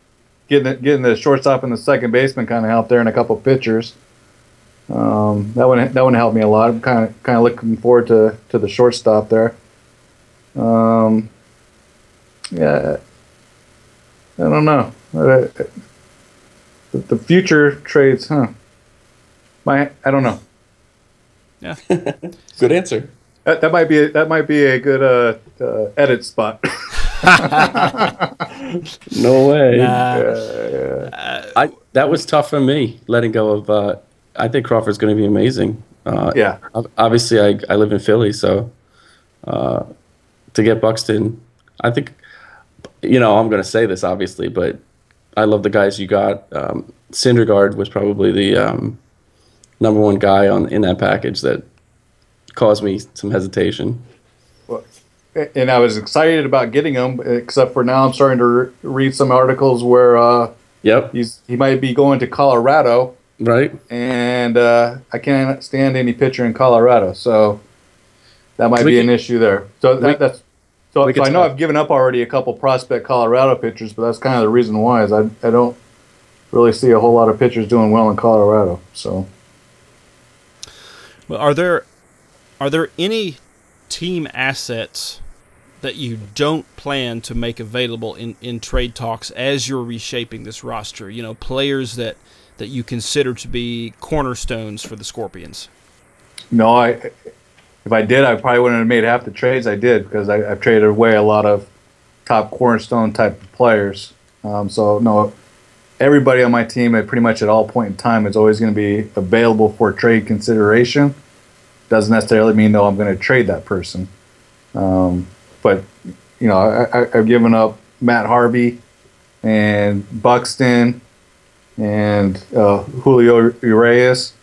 getting the, getting the shortstop and the second baseman kind of helped there and a couple pitchers. Um, that one that one helped me a lot. I'm kind of kind of looking forward to, to the shortstop there. Um, yeah, I don't know. Uh, the, the future trades, huh? My, I don't know. Yeah. Good answer. That, that might be a, that might be a good uh, uh, edit spot. No way. Uh, I that was tough for me letting go of. I think Crawford's going to be amazing. Uh, yeah, Obviously, I I live in Philly, so uh, to get Buxton, I think you know I'm going to say this obviously, but I love the guys you got. Um, Syndergaard was probably the um, number one guy on in that package that caused me some hesitation. Well, and I was excited about getting him, except for now I'm starting to re- read some articles where uh, Yep. he's he might be going to Colorado, Right. and uh, I can't stand any pitcher in Colorado, so that might We be can- an issue there. So that, that's so, we so can I know. I've given up already a couple prospect Colorado pitchers, but that's kind of the reason why is I I don't really see a whole lot of pitchers doing well in Colorado. So well, are there are there any team assets that you don't plan to make available in, in trade talks as you're reshaping this roster? You know, players that that you consider to be cornerstones for the Scorpions. No, I if I did, I probably wouldn't have made half the trades I did because I, I've traded away a lot of top cornerstone type of players. Um, so no, everybody on my team at pretty much at all point in time is always going to be available for trade consideration. Doesn't necessarily mean though I'm going to trade that person. Um, but you know, I, I've given up Matt Harvey and Buxton and uh, Julio Urias.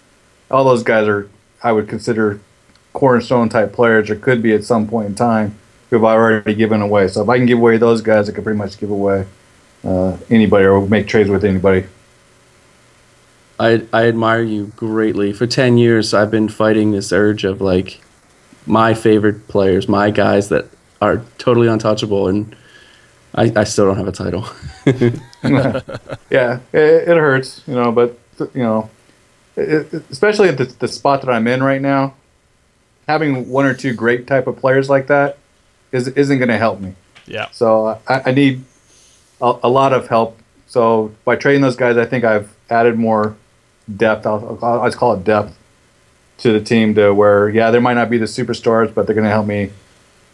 All those guys are I would consider cornerstone type players, or could be at some point in time, who I've already given away. So if I can give away those guys, I can pretty much give away uh, anybody or make trades with anybody. I I admire you greatly. For ten years, I've been fighting this urge of like my favorite players, my guys that are totally untouchable, and I, I still don't have a title. yeah, it, it hurts, you know, but you know, it, it- especially at the, the spot that I'm in right now, having one or two great type of players like that is isn't going to help me. Yeah. So I, I need a, a lot of help. So by trading those guys, I think I've added more depth. I'll, I'll, I'll just call it depth to the team to where, yeah, there might not be the superstars, but they're going to help me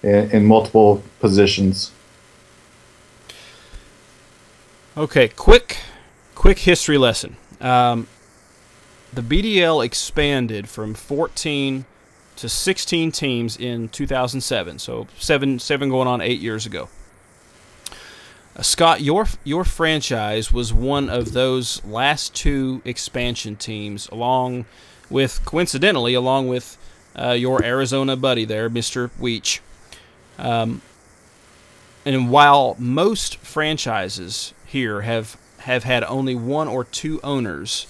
in, in multiple positions. Okay, quick, quick history lesson. Um, the BDL expanded from 14 to 16 teams in 2007, so seven, seven going on eight years ago. Uh, Scott, your your franchise was one of those last two expansion teams, along with coincidentally, along with uh, your Arizona buddy there, Mr. Weech. Um, and while most franchises here have have had only one or two owners,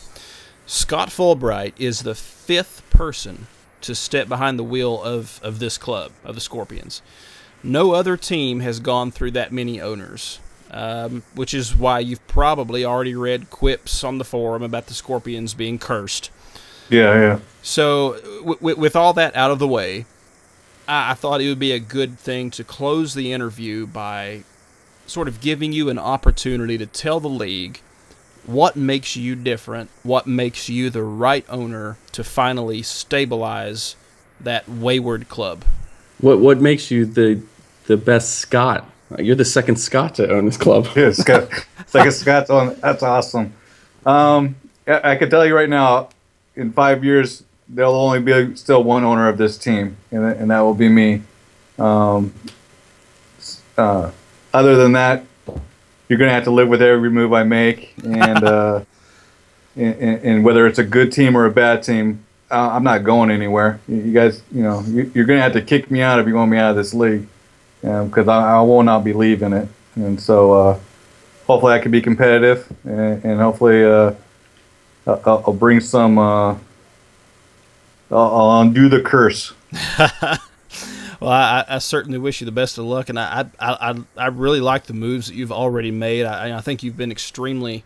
Scott Fulbright is the fifth person to step behind the wheel of, of this club, of the Scorpions. No other team has gone through that many owners, um, which is why you've probably already read quips on the forum about the Scorpions being cursed. Yeah, yeah. So, w- w- with all that out of the way, I-, I thought it would be a good thing to close the interview by sort of giving you an opportunity to tell the league what makes you different, what makes you the right owner to finally stabilize that wayward club. what what makes you the the best Scott? You're the second Scott to own this club. Yeah, Scott. Second Scott's on. That's awesome. Um, I, I can tell you right now, in five years, there'll only be still one owner of this team, and, that- and that will be me. Um, uh, other than that, you're gonna have to live with every move I make, and uh, and, and whether it's a good team or a bad team, uh, I'm not going anywhere. You, guys, you know, you, you're gonna have to kick me out if you want me out of this league, because I, I will not be leaving it. And so, uh, hopefully, I can be competitive, and, and hopefully, uh, I'll, I'll bring some. Uh, I'll, I'll undo the curse. Well, I, I certainly wish you the best of luck, and I I, I, I really like the moves that you've already made. I, I think you've been extremely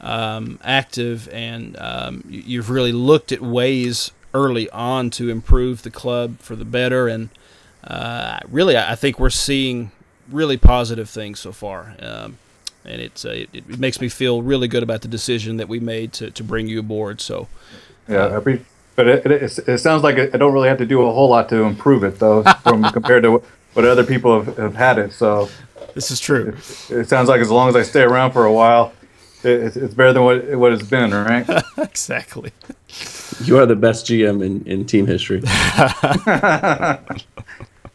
um, active, and um, you- you've really looked at ways early on to improve the club for the better. And uh, really, I I think we're seeing really positive things so far. Um, and it's uh, it, it makes me feel really good about the decision that we made to, to bring you aboard. So, Yeah, I pre- but it, it, it sounds like I don't really have to do a whole lot to improve it, though, from compared to what other people have, have had it. So this is true. it sounds like as long as I stay around for a while, it, it's, it's better than what what it's been, right? exactly. You are the best GM in, in team history. that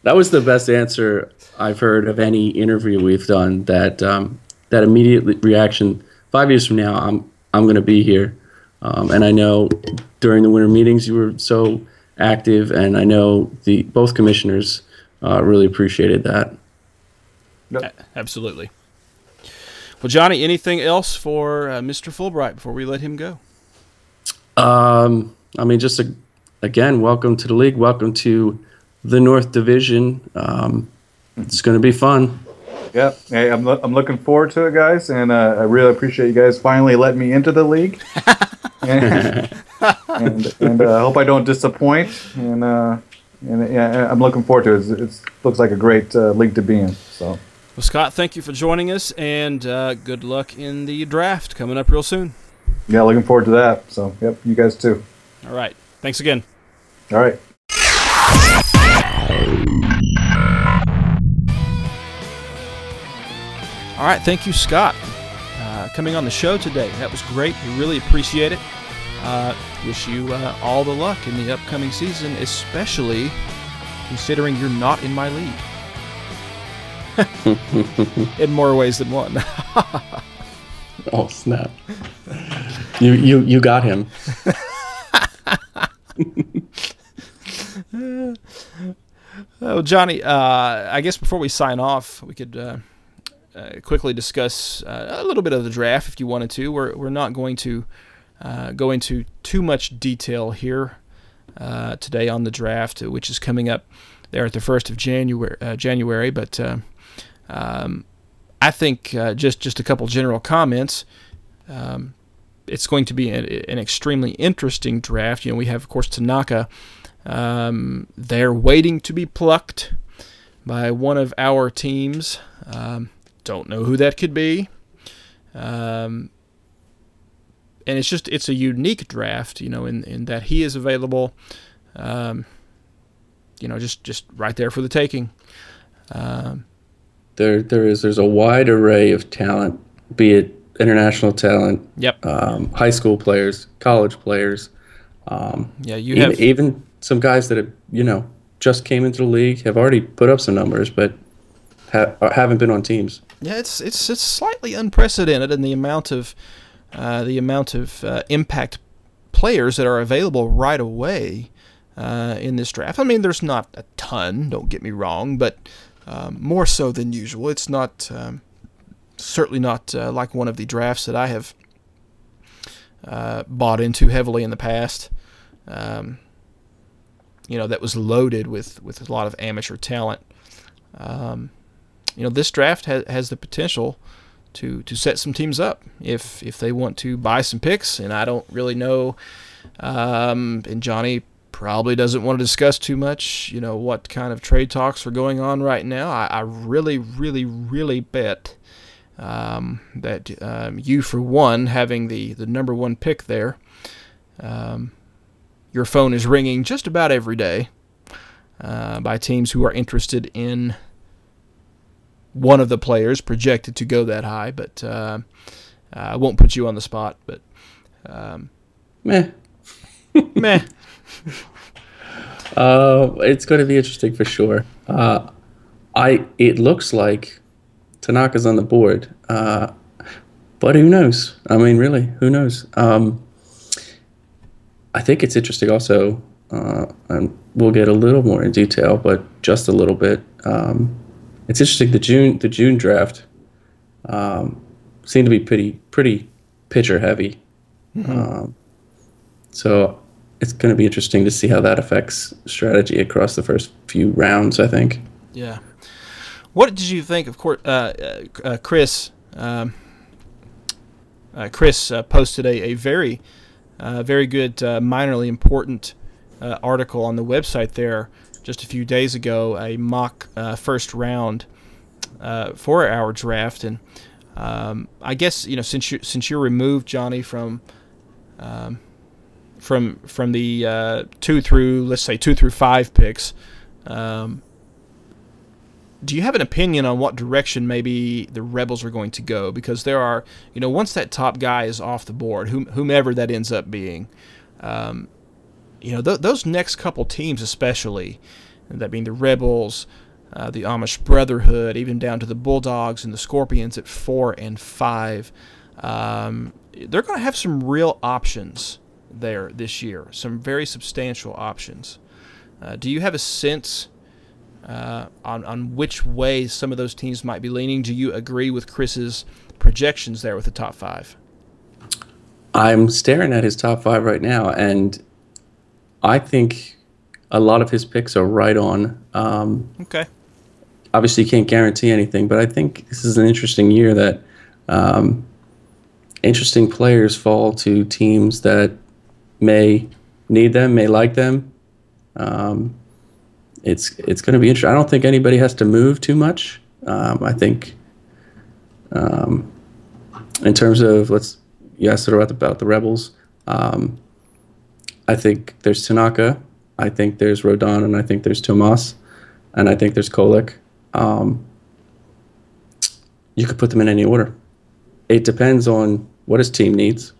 was the best answer I've heard of any interview we've done. That um, that immediate reaction. Five years from now, I'm I'm going to be here, um, and I know during the winter meetings you were so active, and I know the both commissioners uh, really appreciated that. A- Absolutely. Well, Johnny, anything else for uh, Mr. Fulbright before we let him go? Um, I mean, just a, again, welcome to the league. Welcome to the North Division. Um, it's going to be fun. Yep. Hey, I'm, lo- I'm looking forward to it, guys, and uh, I really appreciate you guys finally letting me into the league. and and, and uh, I hope I don't disappoint. And uh, and yeah, I'm looking forward to it. It looks like a great uh, league to be in. So, Well, Scott, thank you for joining us, and uh, good luck in the draft coming up real soon. yeah, looking forward to that. So, yep, you guys too. All right. Thanks again. All right. All right. Thank you, Scott, coming on the show today. That was great. We really appreciate it. Uh, wish you uh, all the luck in the upcoming season, especially considering you're not in my league. in more ways than one. Oh snap! You you you got him. Oh, Johnny, uh, I guess before we sign off, we could uh, uh, quickly discuss uh, a little bit of the draft if you wanted to. We're, we're not going to uh, go into too much detail here uh, today on the draft, which is coming up there at the 1st of January, uh, January but uh, um, I think uh, just, just a couple general comments. Um, it's going to be a, an extremely interesting draft. You know, we have, of course, Tanaka. Um, they're waiting to be plucked by one of our teams. Um, don't know who that could be. Um, and it's just it's a unique draft, you know, in, in that he is available, um, you know, just just right there for the taking. Um, There there is there's a wide array of talent, be it international talent, yep. um, high school players, college players, um, yeah, you even, have even some guys that have you know just came into the league have already put up some numbers, but ha- haven't been on teams. Yeah, it's it's it's slightly unprecedented in the amount of uh, the amount of uh, impact players that are available right away uh, in this draft. I mean, there's not a ton. Don't get me wrong, but um, more so than usual. It's not um, certainly not uh, like one of the drafts that I have uh, bought into heavily in the past. Um, you know, that was loaded with with a lot of amateur talent. Um, you know, this draft has, has the potential to to set some teams up if if they want to buy some picks. And I don't really know. Um, and Johnny probably doesn't want to discuss too much. You know what kind of trade talks are going on right now. I, I really, really, really bet um, that um, you, for one, having the the number one pick there, um, your phone is ringing just about every day uh, by teams who are interested in one of the players projected to go that high, but uh, I won't put you on the spot. But um, Meh. meh. Uh, it's going to be interesting for sure. Uh, I it looks like Tanaka's on the board, uh, but who knows? I mean, really, who knows? Um, I think it's interesting also, uh, and we'll get a little more in detail, but just a little bit. Um, it's interesting the June the June draft um, seemed to be pretty pretty pitcher heavy. Um, so it's going to be interesting to see how that affects strategy across the first few rounds. I think. Yeah. What did you think of course, uh, uh, uh, Chris? Um, uh, Chris uh, posted a, a very, uh, very good, uh, minorly important uh, article on the website there just a few days ago, a mock uh, first round uh, for our draft, and um, I guess you know since you since you're removed, Johnny, from um, from from the uh, two through let's say two through five picks. Um, do you have an opinion on what direction maybe the Rebels are going to go? Because there are, you know, once that top guy is off the board, whom, whomever that ends up being, um, you know, th- those next couple teams, especially, that being the Rebels, uh, the Amish Brotherhood, even down to the Bulldogs and the Scorpions at four and five, um, they're going to have some real options there this year, some very substantial options. Uh, do you have a sense uh, on on which way some of those teams might be leaning? Do you agree with Chris's projections there with the top five? I'm staring at his top five right now, and I think a lot of his picks are right on. Um, Okay. obviously, you can't guarantee anything, but I think this is an interesting year that um, interesting players fall to teams that may need them, may like them. Um, it's it's going to be interesting. I don't think anybody has to move too much. Um, I think, um, in terms of let's you asked about the, about the rebels. Um, I think there's Tanaka, I think there's Rodon, and I think there's Tomas, and I think there's Kolek. Um, you could put them in any order. It depends on what his team needs,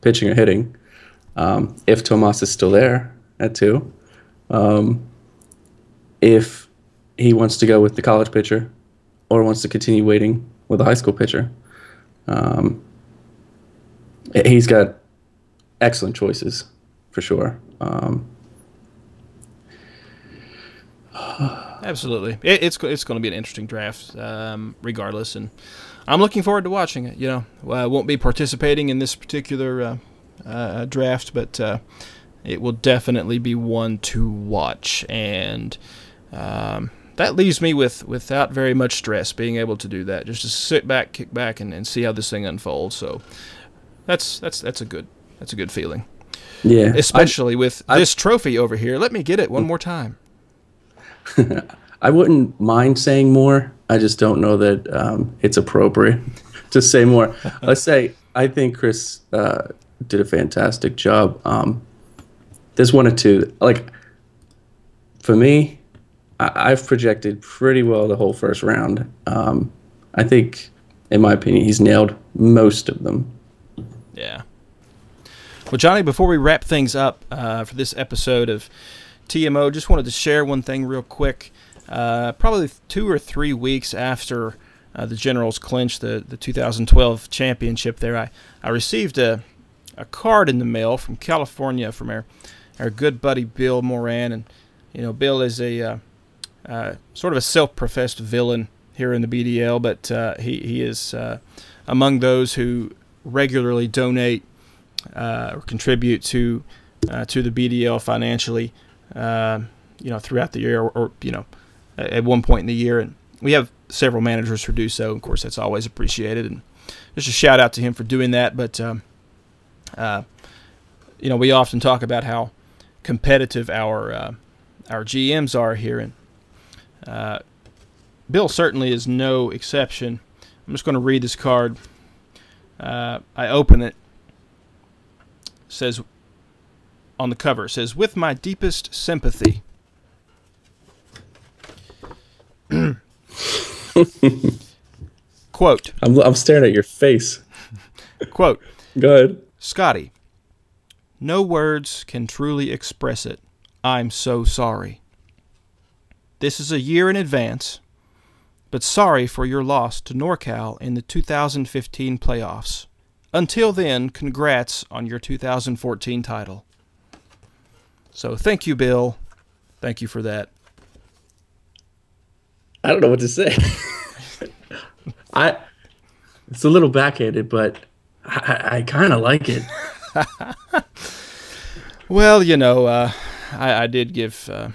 pitching or hitting. Um, if Tomas is still there at two, um, if he wants to go with the college pitcher, or wants to continue waiting with a high school pitcher. Um, he's got excellent choices for sure. Um, Absolutely, it, it's it's going to be an interesting draft, um, regardless, and I'm looking forward to watching it. You know, I won't be participating in this particular uh, uh, draft, but uh, it will definitely be one to watch, and um, that leaves me with without very much stress, being able to do that, just to sit back, kick back, and, and see how this thing unfolds. So that's that's that's a good that's a good feeling, yeah, especially with I- this trophy over here. Let me get it one more time. I wouldn't mind saying more. I just don't know that um, it's appropriate to say more. Let's say I think Chris uh, did a fantastic job. Um, there's one or two. Like for me, I- I've projected pretty well the whole first round. Um, I think, in my opinion, he's nailed most of them. Yeah. Well, Johnny, before we wrap things up uh, for this episode of TMO, just wanted to share one thing real quick. Uh, probably two or three weeks after uh, the Generals clinched the, the 2012 championship, there I, I received a, a card in the mail from California from our, our good buddy Bill Moran. And, you know, Bill is a uh, uh, sort of a self professed villain here in the BDL, but uh, he, he is among those who regularly donate uh, or contribute to uh, to the BDL financially, uh, you know, throughout the year, or, or you know, at at one point in the year. And we have several managers who do so. Of course, that's always appreciated. And just a shout out to him for doing that. But um, uh, you know, we often talk about how competitive our uh, our GMs are here, and uh, Bill certainly is no exception. I'm just going to read this card. Uh, I open it. Says on the cover says with my deepest sympathy. quote I'm, I'm staring at your face. quote Go ahead. Scotty, no words can truly express it. I'm so sorry. This is a year in advance, but sorry for your loss to NorCal in the 2015 playoffs. Until then, congrats on your 2014 title. So thank you, Bill. Thank you for that. I don't know what to say. I it's a little backhanded, but I, I, kind of like it. Well, you know, uh, I, I did give uh,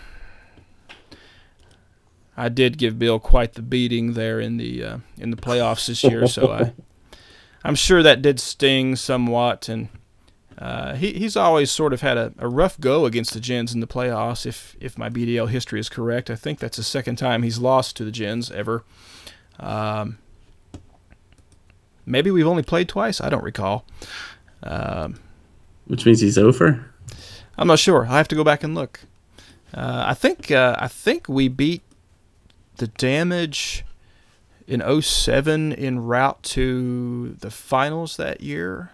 I did give Bill quite the beating there in the uh, in the playoffs this year, so I I'm sure that did sting somewhat, and uh, he he's always sort of had a, a rough go against the Gens in the playoffs. If if my BDL history is correct, I think that's the second time he's lost to the Gens ever. Um, maybe we've only played twice. I don't recall. Um, Which means he's over. I'm not sure. I have to go back and look. Uh, I think uh, I think we beat the damage in 07 en route to the finals that year.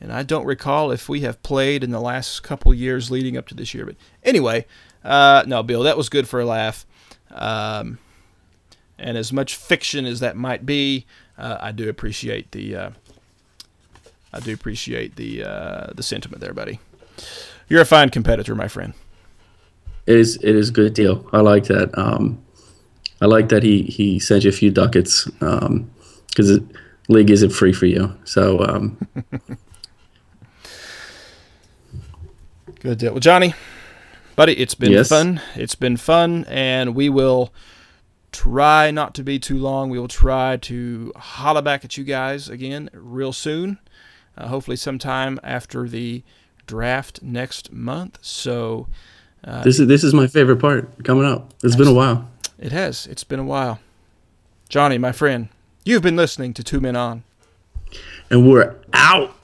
And I don't recall if we have played in the last couple years leading up to this year. But anyway, uh, no, Bill, that was good for a laugh. Um, and as much fiction as that might be, uh, I do appreciate the uh, I do appreciate the uh, the sentiment there, buddy. You're a fine competitor, my friend. It is it is a good deal. I like that. Um, I like that he he sent you a few ducats because the league isn't free for you. So um, Good deal. Well, Johnny, buddy, it's been Yes? fun. It's been fun, and we will try not to be too long. We will try to holla back at you guys again real soon. Uh, hopefully, sometime after the draft next month. So, this is this is my favorite part coming up. It's been a while. It has. It's been a while. Johnny, my friend, you've been listening to Two Men On. And we're out.